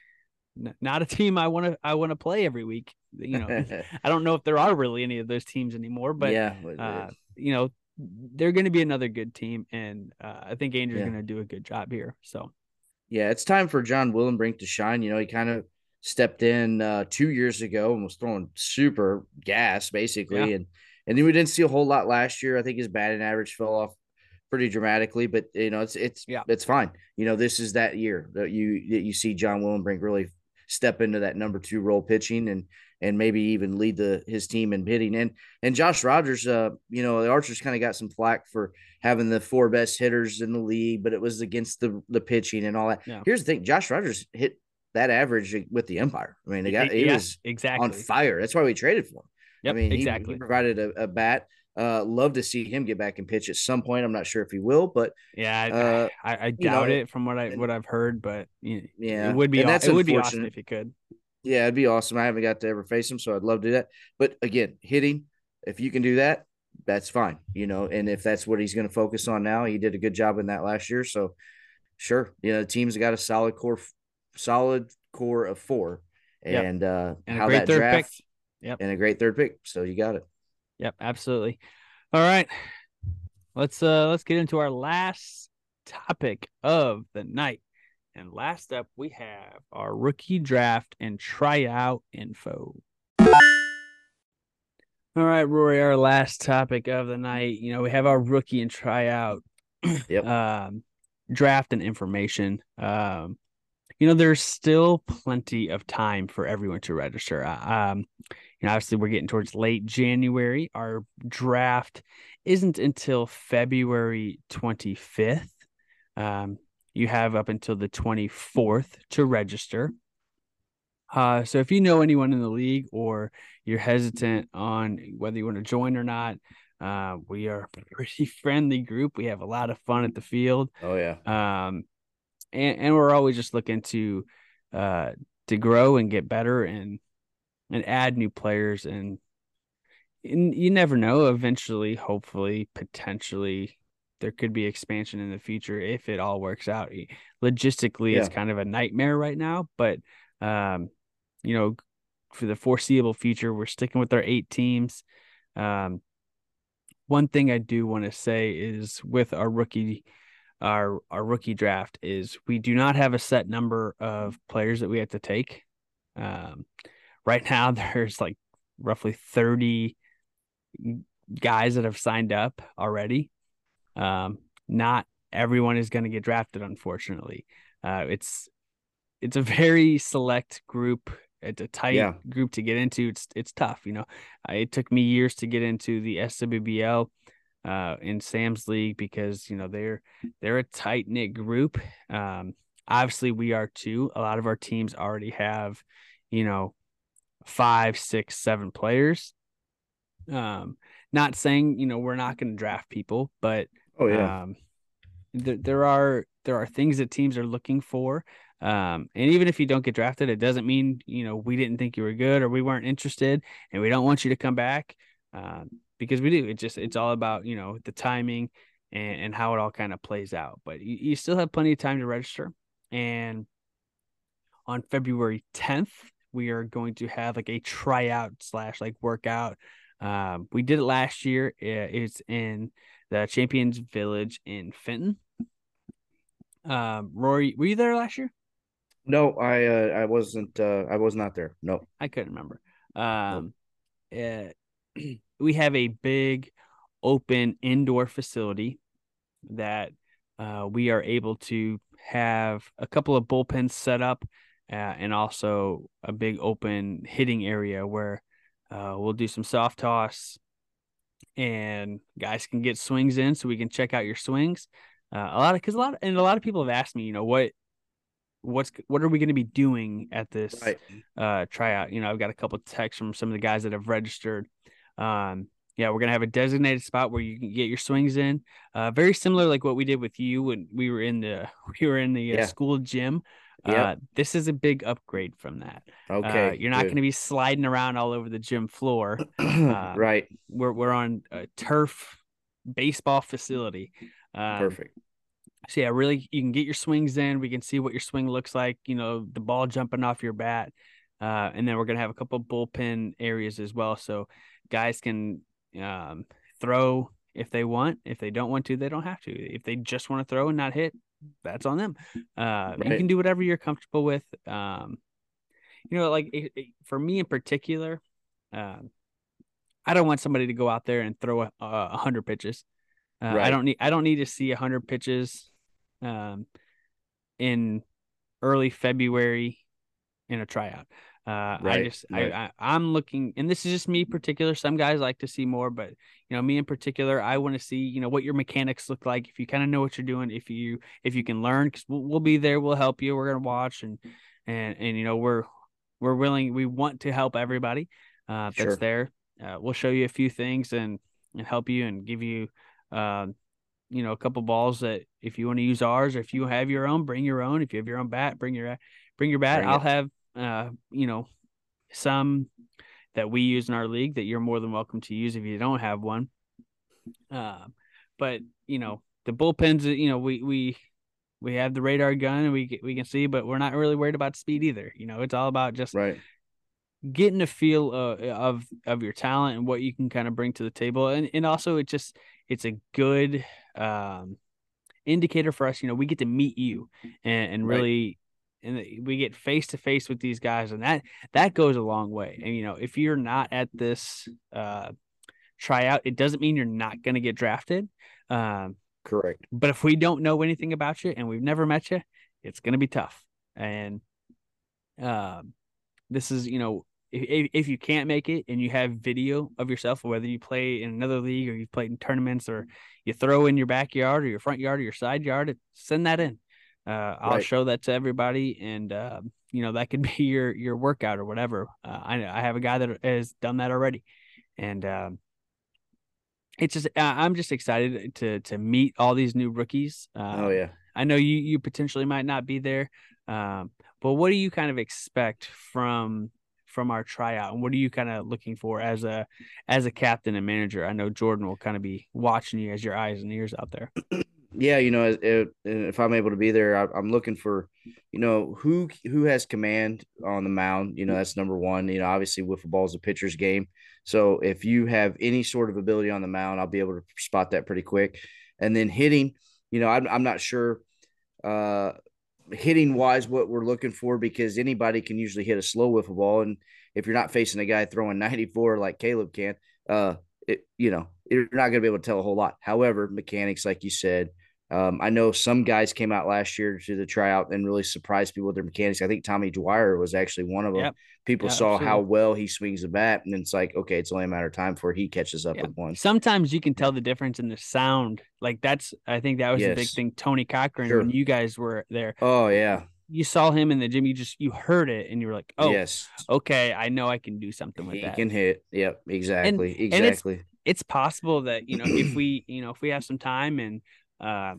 not a team I want to I want to play every week. You know, I don't know if there are really any of those teams anymore, but yeah. uh, you know, they're going to be another good team, and uh, I think Andrew's Yeah. going to do a good job here. So yeah, it's time for John Willenbrink to shine. You know, he kind of stepped in uh, two years ago and was throwing super gas basically, Yeah. and and then we didn't see a whole lot last year. I think his batting average fell off pretty dramatically, but you know, it's it's Yeah. it's fine. You know, this is that year that you that you see John Willenbrink really step into that number two role pitching and and maybe even lead the his team in hitting. And and Josh Rogers, uh, you know, the Archers kind of got some flack for having the four best hitters in the league, but it was against the the pitching and all that. Yeah. Here's the thing: Josh Rogers hit that average with the Empire. I mean, the guy he Yeah, was exactly. on fire. That's why we traded for him. Yep, I mean, he- exactly. he, provided a, a bat. Uh, love to see him get back and pitch at some point. I'm not sure if he will, but yeah, I, uh, I, I you know, doubt it from what I what I've heard, but yeah, it would be that's it would be awesome if he could. Yeah, it'd be awesome. I haven't got to ever face him, so I'd love to do that. But again, hitting, if you can do that, that's fine. You know, and if that's what he's going to focus on now, he did a good job in that last year. So sure, you know, the team's got a solid core, solid core of four, Yep. and uh, And a how great that third draft pick. Yep. and a great third pick. So you got it. Yep, absolutely. All right. Let's uh let's get into our last topic of the night. And last up, we have our rookie draft and tryout info. All right, Rory, our last topic of the night. You know, we have our rookie and tryout Yep. um, draft and information. Um, you know, there's still plenty of time for everyone to register. Uh, Um, you know, obviously, we're getting towards late January. Our draft isn't until February 25th. Um, you have up until the 24th to register. Uh, so if you know anyone in the league or you're hesitant on whether you want to join or not, uh, we are a pretty friendly group. We have a lot of fun at the field. Oh yeah. Um, and, and we're always just looking to uh to grow and get better and and add new players and, and you never know eventually hopefully potentially there could be expansion in the future if it all works out. Logistically it's kind of a nightmare right now but um you know for the foreseeable future we're sticking with our eight teams. Um one thing i do want to say is with our rookie our our rookie draft is we do not have a set number of players that we have to take. Um, right now, there's like roughly 30 guys that have signed up already. Um, not everyone is going to get drafted, unfortunately. Uh, it's it's a very select group. It's a tight Yeah. group to get into. It's it's tough, you know. Uh, it took me years to get into the SWBL uh, in Sam's league because you know they're they're a tight knit group. Um, obviously, we are too. A lot of our teams already have, you know, five, six, seven players. Um, not saying you know we're not going to draft people, but Oh yeah. um, there there are there are things that teams are looking for. Um, and even if you don't get drafted, it doesn't mean you know we didn't think you were good or we weren't interested, and we don't want you to come back. Um, because we do. It just it's all about you know the timing and, and how it all kind of plays out. But you, you still have plenty of time to register. And on February 10th, we are going to have like a tryout slash like workout. Um, we did it last year. It's in the Champions Village in Fenton. Um, Rory, were you there last year? No, I uh, I wasn't uh, I was not there. No. I couldn't remember. Um, uh, we have a big open indoor facility that uh, we are able to have a couple of bullpens set up uh, and also a big open hitting area where uh, we'll do some soft toss and guys can get swings in so we can check out your swings. Uh, a lot of because a lot and a lot of people have asked me, you know, what what's what are we going to be doing at this Right. uh tryout. You know, I've got a couple of texts from some of the guys that have registered. Um, yeah, we're gonna have a designated spot where you can get your swings in. Uh, very similar like what we did with you when we were in the we were in the uh, school gym. Yep. Uh, this is a big upgrade from that. Okay. uh, you're not going to be sliding around all over the gym floor. uh, right. We're we're on a turf baseball facility. Um, Perfect. so yeah, really, you can get your swings in. We can see what your swing looks like. You know, the ball jumping off your bat, uh, and then we're gonna have a couple bullpen areas as well, so guys can um, throw if they want. If they don't want to, they don't have to. If they just want to throw and not hit, that's on them. Uh, You can do whatever you're comfortable with. Um, you know, like it, it- for me in particular, um, I don't want somebody to go out there and throw a, a hundred pitches. Uh, I don't need I don't need to see a hundred pitches um, in early February in a tryout. Uh, I just right. I, I I'm looking, and this is just me particular. Some guys like to see more, but you know me in particular, I want to see you know what your mechanics look like. If you kind of know what you're doing, if you if you can learn, because we'll, we'll be there, we'll help you. We're gonna watch and and and you know we're we're willing, we want to help everybody uh, that's Sure. there. Uh, we'll show you a few things and and help you and give you um, you know, a couple balls that if you want to use ours or if you have your own, bring your own. If you have your own bat, bring your bring your bat. Bring I'll it. have uh, you know, some that we use in our league that you're more than welcome to use if you don't have one. Um, but you know, the bullpens, you know, we we we have the radar gun and we we can see, but we're not really worried about speed either. You know, it's all about just Right. getting a feel uh, of of your talent and what you can kind of bring to the table and and also it just it's a good um indicator for us. You know, we get to meet you and, and really, and we get face to face with these guys, and that that goes a long way. And you know, if you're not at this uh, tryout, it doesn't mean you're not going to get drafted. Um, Correct. but if we don't know anything about you and we've never met you, it's going to be tough. And um, this is, you know, if, if you can't make it and you have video of yourself, whether you play in another league or you've played in tournaments or you throw in your backyard or your front yard or your side yard, send that in. Uh, I'll Right. show that to everybody, and uh, you know that could be your your workout or whatever. Uh, I I have a guy that has done that already, and um, it's just I'm just excited to to meet all these new rookies. Um, oh yeah. I know you you potentially might not be there, um, but what do you kind of expect from from our tryout, and what are you kind of looking for as a as a captain and manager? I know Jordan will kind of be watching you as your eyes and ears out there. yeah, you know, if, if I'm able to be there, I, I'm looking for, you know, who who has command on the mound. You know, that's number one. You know, obviously, wiffle ball is a pitcher's game, so if you have any sort of ability on the mound, I'll be able to spot that pretty quick. And then hitting, you know, I'm I'm not sure, uh, hitting wise what we're looking for because anybody can usually hit a slow wiffle ball, and if you're not facing a guy throwing 94 like Caleb can, uh, it you know you're not going to be able to tell a whole lot. However, mechanics, like you said, um, I know some guys came out last year to the tryout and really surprised people with their mechanics. I think Tommy Dwyer was actually one of them. Yep. People Yeah, saw how well he swings the bat, and it's like, okay, it's only a matter of time before he catches up Yeah. with one. Sometimes you can tell the difference in the sound. Like that's I think that was the big thing. Tony Cochran Sure. when you guys were there, Oh yeah, you saw him in the gym. You just you heard it and you were like, oh, yes, okay, I know I can do something with he that. He can hit. Yep, exactly, and it's- exactly. it's possible that you know if we you know if we have some time and uh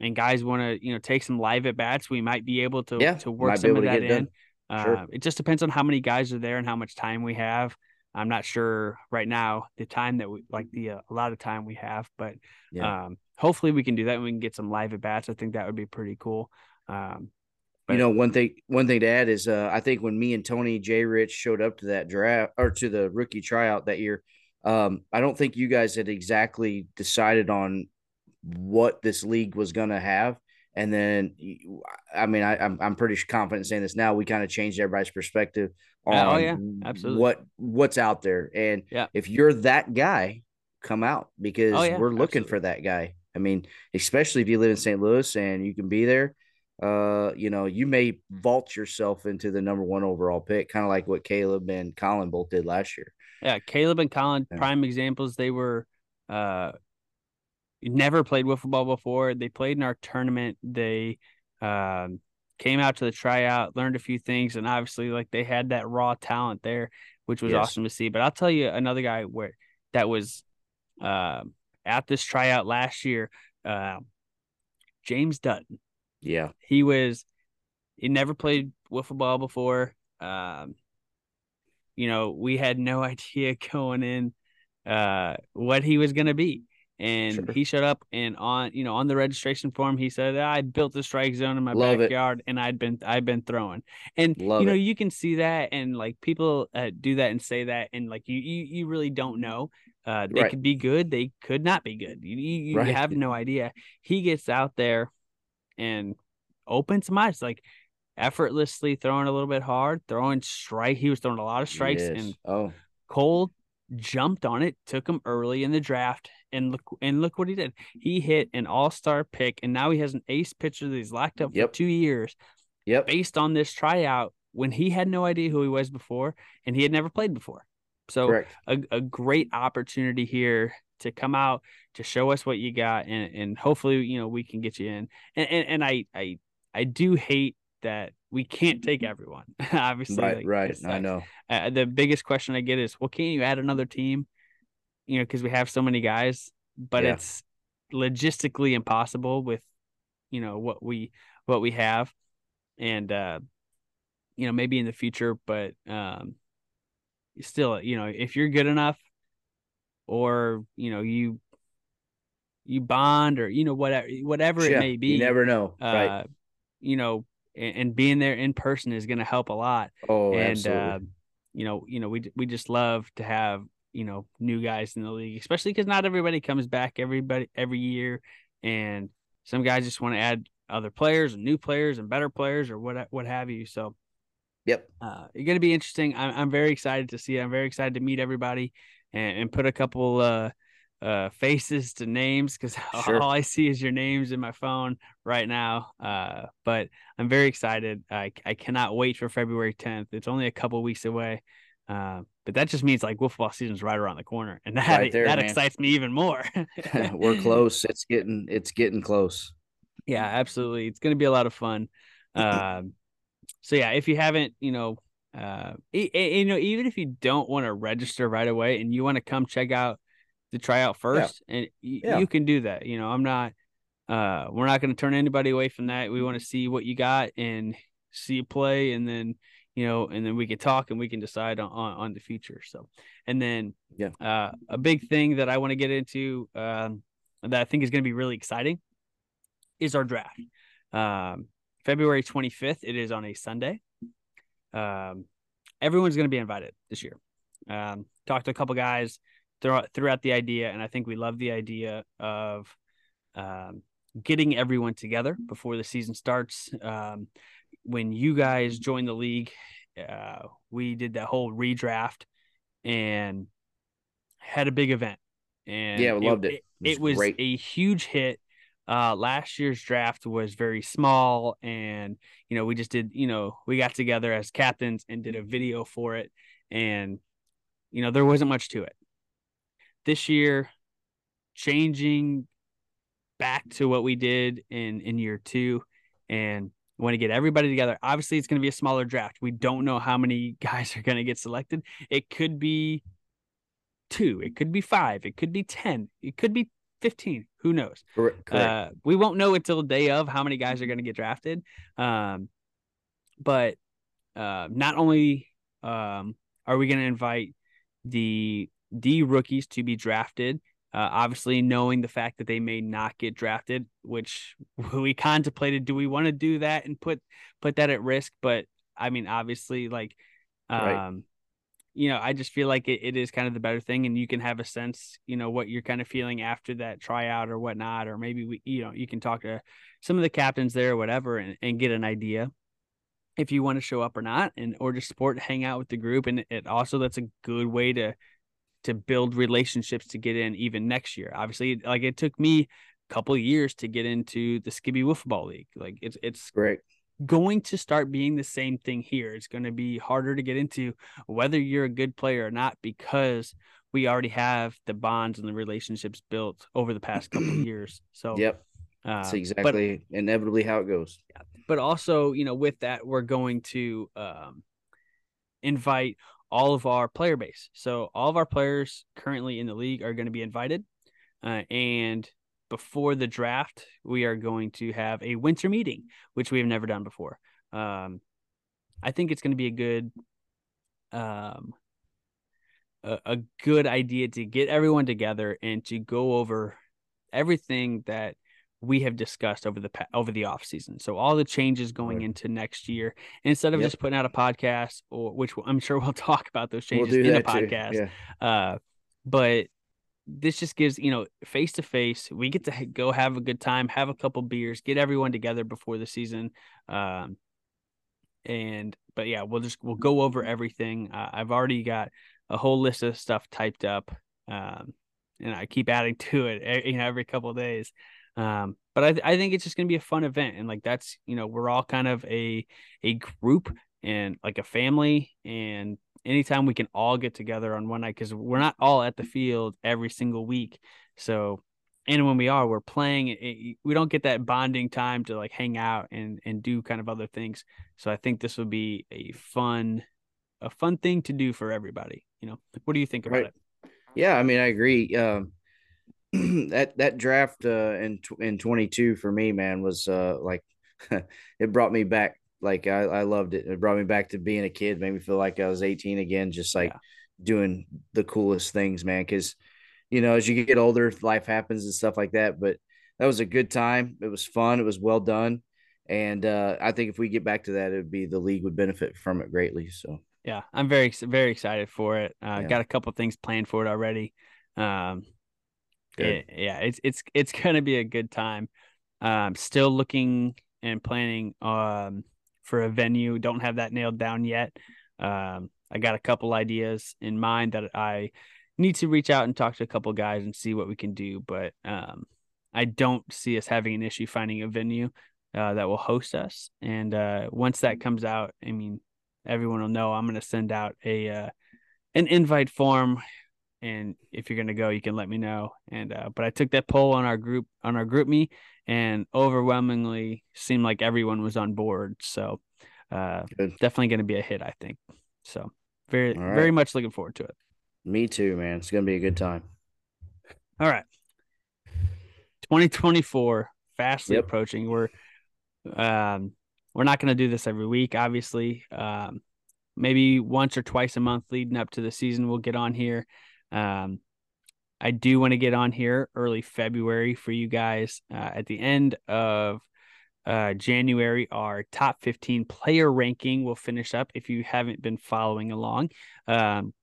and guys want to you know take some live at bats we might be able to Yeah, to work some of that in uh, Sure. it just depends on how many guys are there and how much time we have i'm not sure right now the time that we like the uh, a lot of time we have but Yeah. um hopefully we can do that and we can get some live at bats i think that would be pretty cool um but- you know, one thing one thing to add is uh, I think when me and Tony Jay Rich showed up to that draft or to the rookie tryout that year, um, I don't think you guys had exactly decided on what this league was going to have. And then, I mean, I, I'm I'm pretty confident saying this now. We kind of changed everybody's perspective on oh, yeah, absolutely. what what's out there. And Yeah. if you're that guy, come out because Oh, yeah, we're looking absolutely. for that guy. I mean, especially if you live in St. Louis and you can be there uh, you know, you may vault yourself into the number one overall pick, kind of like what Caleb and Colin both did last year. Yeah, Caleb and Colin, Yeah. prime examples. They were uh never played wiffle ball before. They played in our tournament. They um came out to the tryout, learned a few things, and obviously like they had that raw talent there, which was Yes. awesome to see. But I'll tell you another guy where that was um at this tryout last year, uh, James Dutton. Yeah, He was he never played wiffle ball before. Um, you know, we had no idea going in uh what he was gonna be. And Sure. he showed up and on you know on the registration form he said I built the strike zone in my Love it. backyard and I'd been I've been throwing and Love you know it. you can see that and like people uh, do that and say that and like you you, you really don't know uh they Right. could be good they could not be good you, you, you Right. have no idea he gets out there and opens some eyes like effortlessly throwing a little bit hard throwing strike he was throwing a lot of strikes Yes. and oh, Cole jumped on it, took him early in the draft, and look and look what he did. He hit an all-star pick, and now he has an ace pitcher that he's locked up Yep. for two years yep, based on this tryout when he had no idea who he was before and he had never played before. So correct. a, a great opportunity here to come out to show us what you got and, and hopefully you know we can get you in and and, and I, I I do hate that we can't take everyone obviously Right, like, right. I know. uh, the biggest question I get is, well, can't you add another team? You know, because we have so many guys, but Yeah. it's logistically impossible with, you know, what we what we have, and uh, you know, maybe in the future, but um, still, you know, if you're good enough, or you know, you you bond, or you know, whatever whatever it may be, You never know. uh, right. you know, and, and being there in person is going to help a lot Oh, and absolutely. uh, you know, you know, we we just love to have you know new guys in the league, especially because not everybody comes back everybody every year, and some guys just want to add other players and new players and better players or what what have you. So, yep, uh, it's going to be interesting. I'm I'm very excited to see. It. I'm very excited to meet everybody and, and put a couple uh, uh, faces to names because sure. all I see is your names in my phone right now. Uh, but I'm very excited. I I cannot wait for February 10th. It's only a couple weeks away. Uh, but that just means like wolf football season's right around the corner, and that right there, that man. excites me even more. We're close. It's getting it's getting close. Yeah, absolutely. It's going to be a lot of fun. Um, so yeah, if you haven't, you know, uh, you know, even if you don't want to register right away and you want to come check out the tryout first, yeah. and y- yeah. you can do that. You know, I'm not. Uh, we're not going to turn anybody away from that. We want to see what you got and see you play, and then you know, and then we can talk and we can decide on, on, on the future. So, and then, yeah, uh, a big thing that I want to get into, um, that I think is going to be really exciting is our draft. Um, February 25th, it is on a Sunday. Um, everyone's going to be invited this year. Um, talked to a couple guys throughout, throughout the idea, and I think we love the idea of, um, getting everyone together before the season starts. Um, when you guys joined the league, uh, we did that whole redraft and had a big event. And yeah, we loved it. It, it was, it was a huge hit. Uh, last year's draft was very small, and you know we just did. You know we got together as captains and did a video for it, and you know there wasn't much to it. This year, changing back to what we did in in year two, and want to get everybody together. Obviously, it's going to be a smaller draft. We don't know how many guys are going to get selected. It could be two, it could be five, it could be 10, it could be 15. Who knows? Correct. Uh, we won't know until day of how many guys are going to get drafted. Um, but uh, not only um, are we going to invite the D rookies to be drafted, uh, obviously, knowing the fact that they may not get drafted, which we contemplated, do we want to do that and put put that at risk? But I mean, obviously, like, um, right. you know, I just feel like it, it is kind of the better thing, and you can have a sense, you know, what you're kind of feeling after that tryout or whatnot, or maybe we, you know, you can talk to some of the captains there or whatever, and, and get an idea if you want to show up or not, and or just support, hang out with the group, and it also that's a good way to to build relationships to get in even next year. Obviously, like it took me a couple years to get into the Skibby Football League. Like it's it's great going to start being the same thing here. It's going to be harder to get into whether you're a good player or not because we already have the bonds and the relationships built over the past couple of years. So yep. Uh, That's exactly but, inevitably how it goes. Yeah. But also, you know, with that, we're going to um, invite all of our player base. So all of our players currently in the league are going to be invited. Uh, and before the draft, we are going to have a winter meeting, which we have never done before. Um, I think it's going to be a good, um, a, a good idea to get everyone together and to go over everything that we have discussed over the over the off season. So all the changes going into next year, instead of yep. just putting out a podcast, or which I'm sure we'll talk about those changes we'll in a podcast. Yeah. Uh, but this just gives you know face to face. We get to go have a good time, have a couple beers, get everyone together before the season. Um, and but yeah, we'll just we'll go over everything. Uh, I've already got a whole list of stuff typed up. Um, and I keep adding to it, you know, every couple days. Um, but I, th- I think it's just gonna be a fun event, and like that's you know we're all kind of a a group and like a family, and anytime we can all get together on one night because we're not all at the field every single week, so and when we are, we're playing. It, we don't get that bonding time to like hang out and and do kind of other things. So I think this would be a fun a fun thing to do for everybody. You know, what do you think about right. it? Yeah, I mean, I agree. Um, that that draft uh, in in 22 for me, man, was uh, like it brought me back. Like I, I loved it. It brought me back to being a kid. Made me feel like I was 18 again, just like yeah. doing the coolest things, man. Because you know, as you get older, life happens and stuff like that. But that was a good time. It was fun. It was well done. And uh, I think if we get back to that, it would be the league would benefit from it greatly. So yeah, I'm very very excited for it. Uh, yeah. Got a couple things planned for it already. Um, it, yeah, it's it's it's gonna be a good time. Um, still looking and planning um for a venue. Don't have that nailed down yet. Um, I got a couple ideas in mind that I need to reach out and talk to a couple guys and see what we can do. But um, I don't see us having an issue finding a venue uh, that will host us. And uh, once that comes out, I mean, everyone will know I'm going to send out a uh, an invite form. And if you're going to go, you can let me know. And uh, but I took that poll on our group on our GroupMe, and overwhelmingly seemed like everyone was on board. So uh, definitely going to be a hit, I think. So very right. very much looking forward to it. Me too, man. It's going to be a good time. All right. 2024 fastly yep. approaching. We're um we're not going to do this every week, obviously. Um, maybe once or twice a month leading up to the season, we'll get on here. Um, I do want to get on here early February for you guys. Uh, at the end of uh, January, our top 15 player ranking will finish up if you haven't been following along. Um,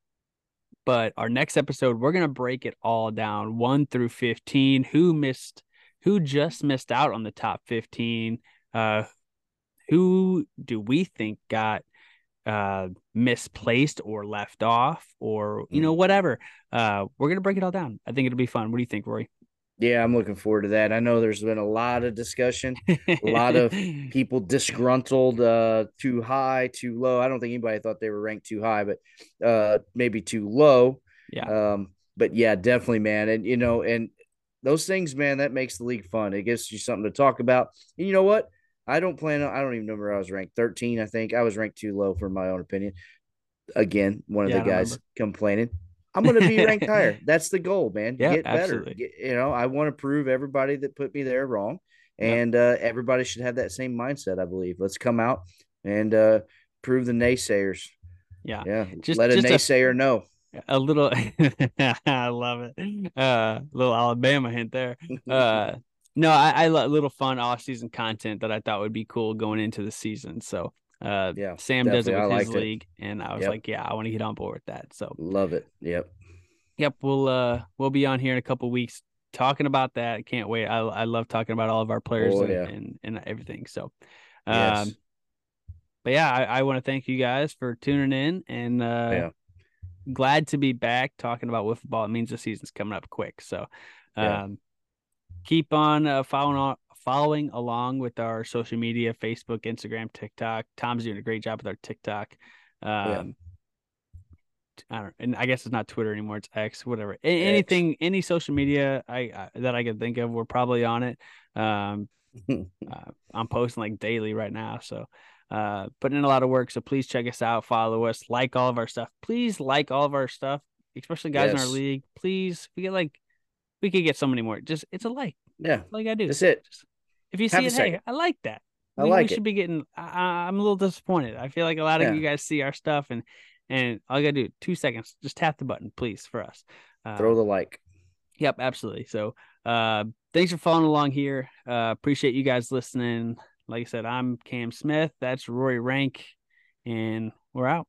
but our next episode, we're going to break it all down one through 15. Who missed, who just missed out on the top 15? Uh, who do we think got uh, misplaced or left off or, you know, mm. whatever? Uh, we're to break it all down. I think it'll be fun. What do you think, Rory? Yeah, I'm looking forward to that. I know there's been a lot of discussion, a lot of people disgruntled, uh, too high, too low. I don't think anybody thought they were ranked too high, but uh, maybe too low. Yeah. Um, but yeah, definitely, man. And you know, and those things, man, that makes the league fun. It gives you something to talk about. And you know what? I don't plan on. I don't even know where I was ranked. 13, I think. I was ranked too low for my own opinion. Again, one of yeah, the guys remember. complaining. I'm going to be ranked higher. That's the goal, man. Yeah, Get better. Get, you know, I want to prove everybody that put me there wrong, and uh, everybody should have that same mindset. I believe. Let's come out and uh, prove the naysayers. Yeah, yeah. Just let a just naysayer a, know. A little, I love it. Uh, little Alabama hint there. Uh, no, I, I a little fun off season content that I thought would be cool going into the season. So uh, yeah, Sam does it with his league, it. and I was yep. like, yeah, I want to get on board with that. So love it. Yep. Yep. We'll uh we'll be on here in a couple weeks talking about that. Can't wait. I I love talking about all of our players oh, and, yeah. and, and everything. So, um, yes. but yeah, I, I want to thank you guys for tuning in and uh, yeah. glad to be back talking about wiffle ball. It means the season's coming up quick. So, um. Keep on uh, following on following along with our social media Facebook, Instagram, TikTok. Tom's doing a great job with our TikTok. Um, yeah. I don't, and I guess it's not Twitter anymore. It's X, whatever. X. Anything, any social media I, I, that I can think of, we're probably on it. Um, uh, I'm posting like daily right now, so uh, putting in a lot of work. So please check us out, follow us, like all of our stuff. Please like all of our stuff, especially guys yes. in our league. Please, we get like, we could get so many more. Just it's a like. Yeah, like I do. That's it. Just, if you see Have it, hey, I like that. I we, like we should be getting. I, am a little disappointed. I feel like a lot of yeah. you guys see our stuff, and and all you gotta do two seconds, just tap the button, please, for us. Um, Throw the like. Yep, absolutely. So, uh, thanks for following along here. Uh, appreciate you guys listening. Like I said, I'm Cam Smith. That's Rory Rank, and we're out.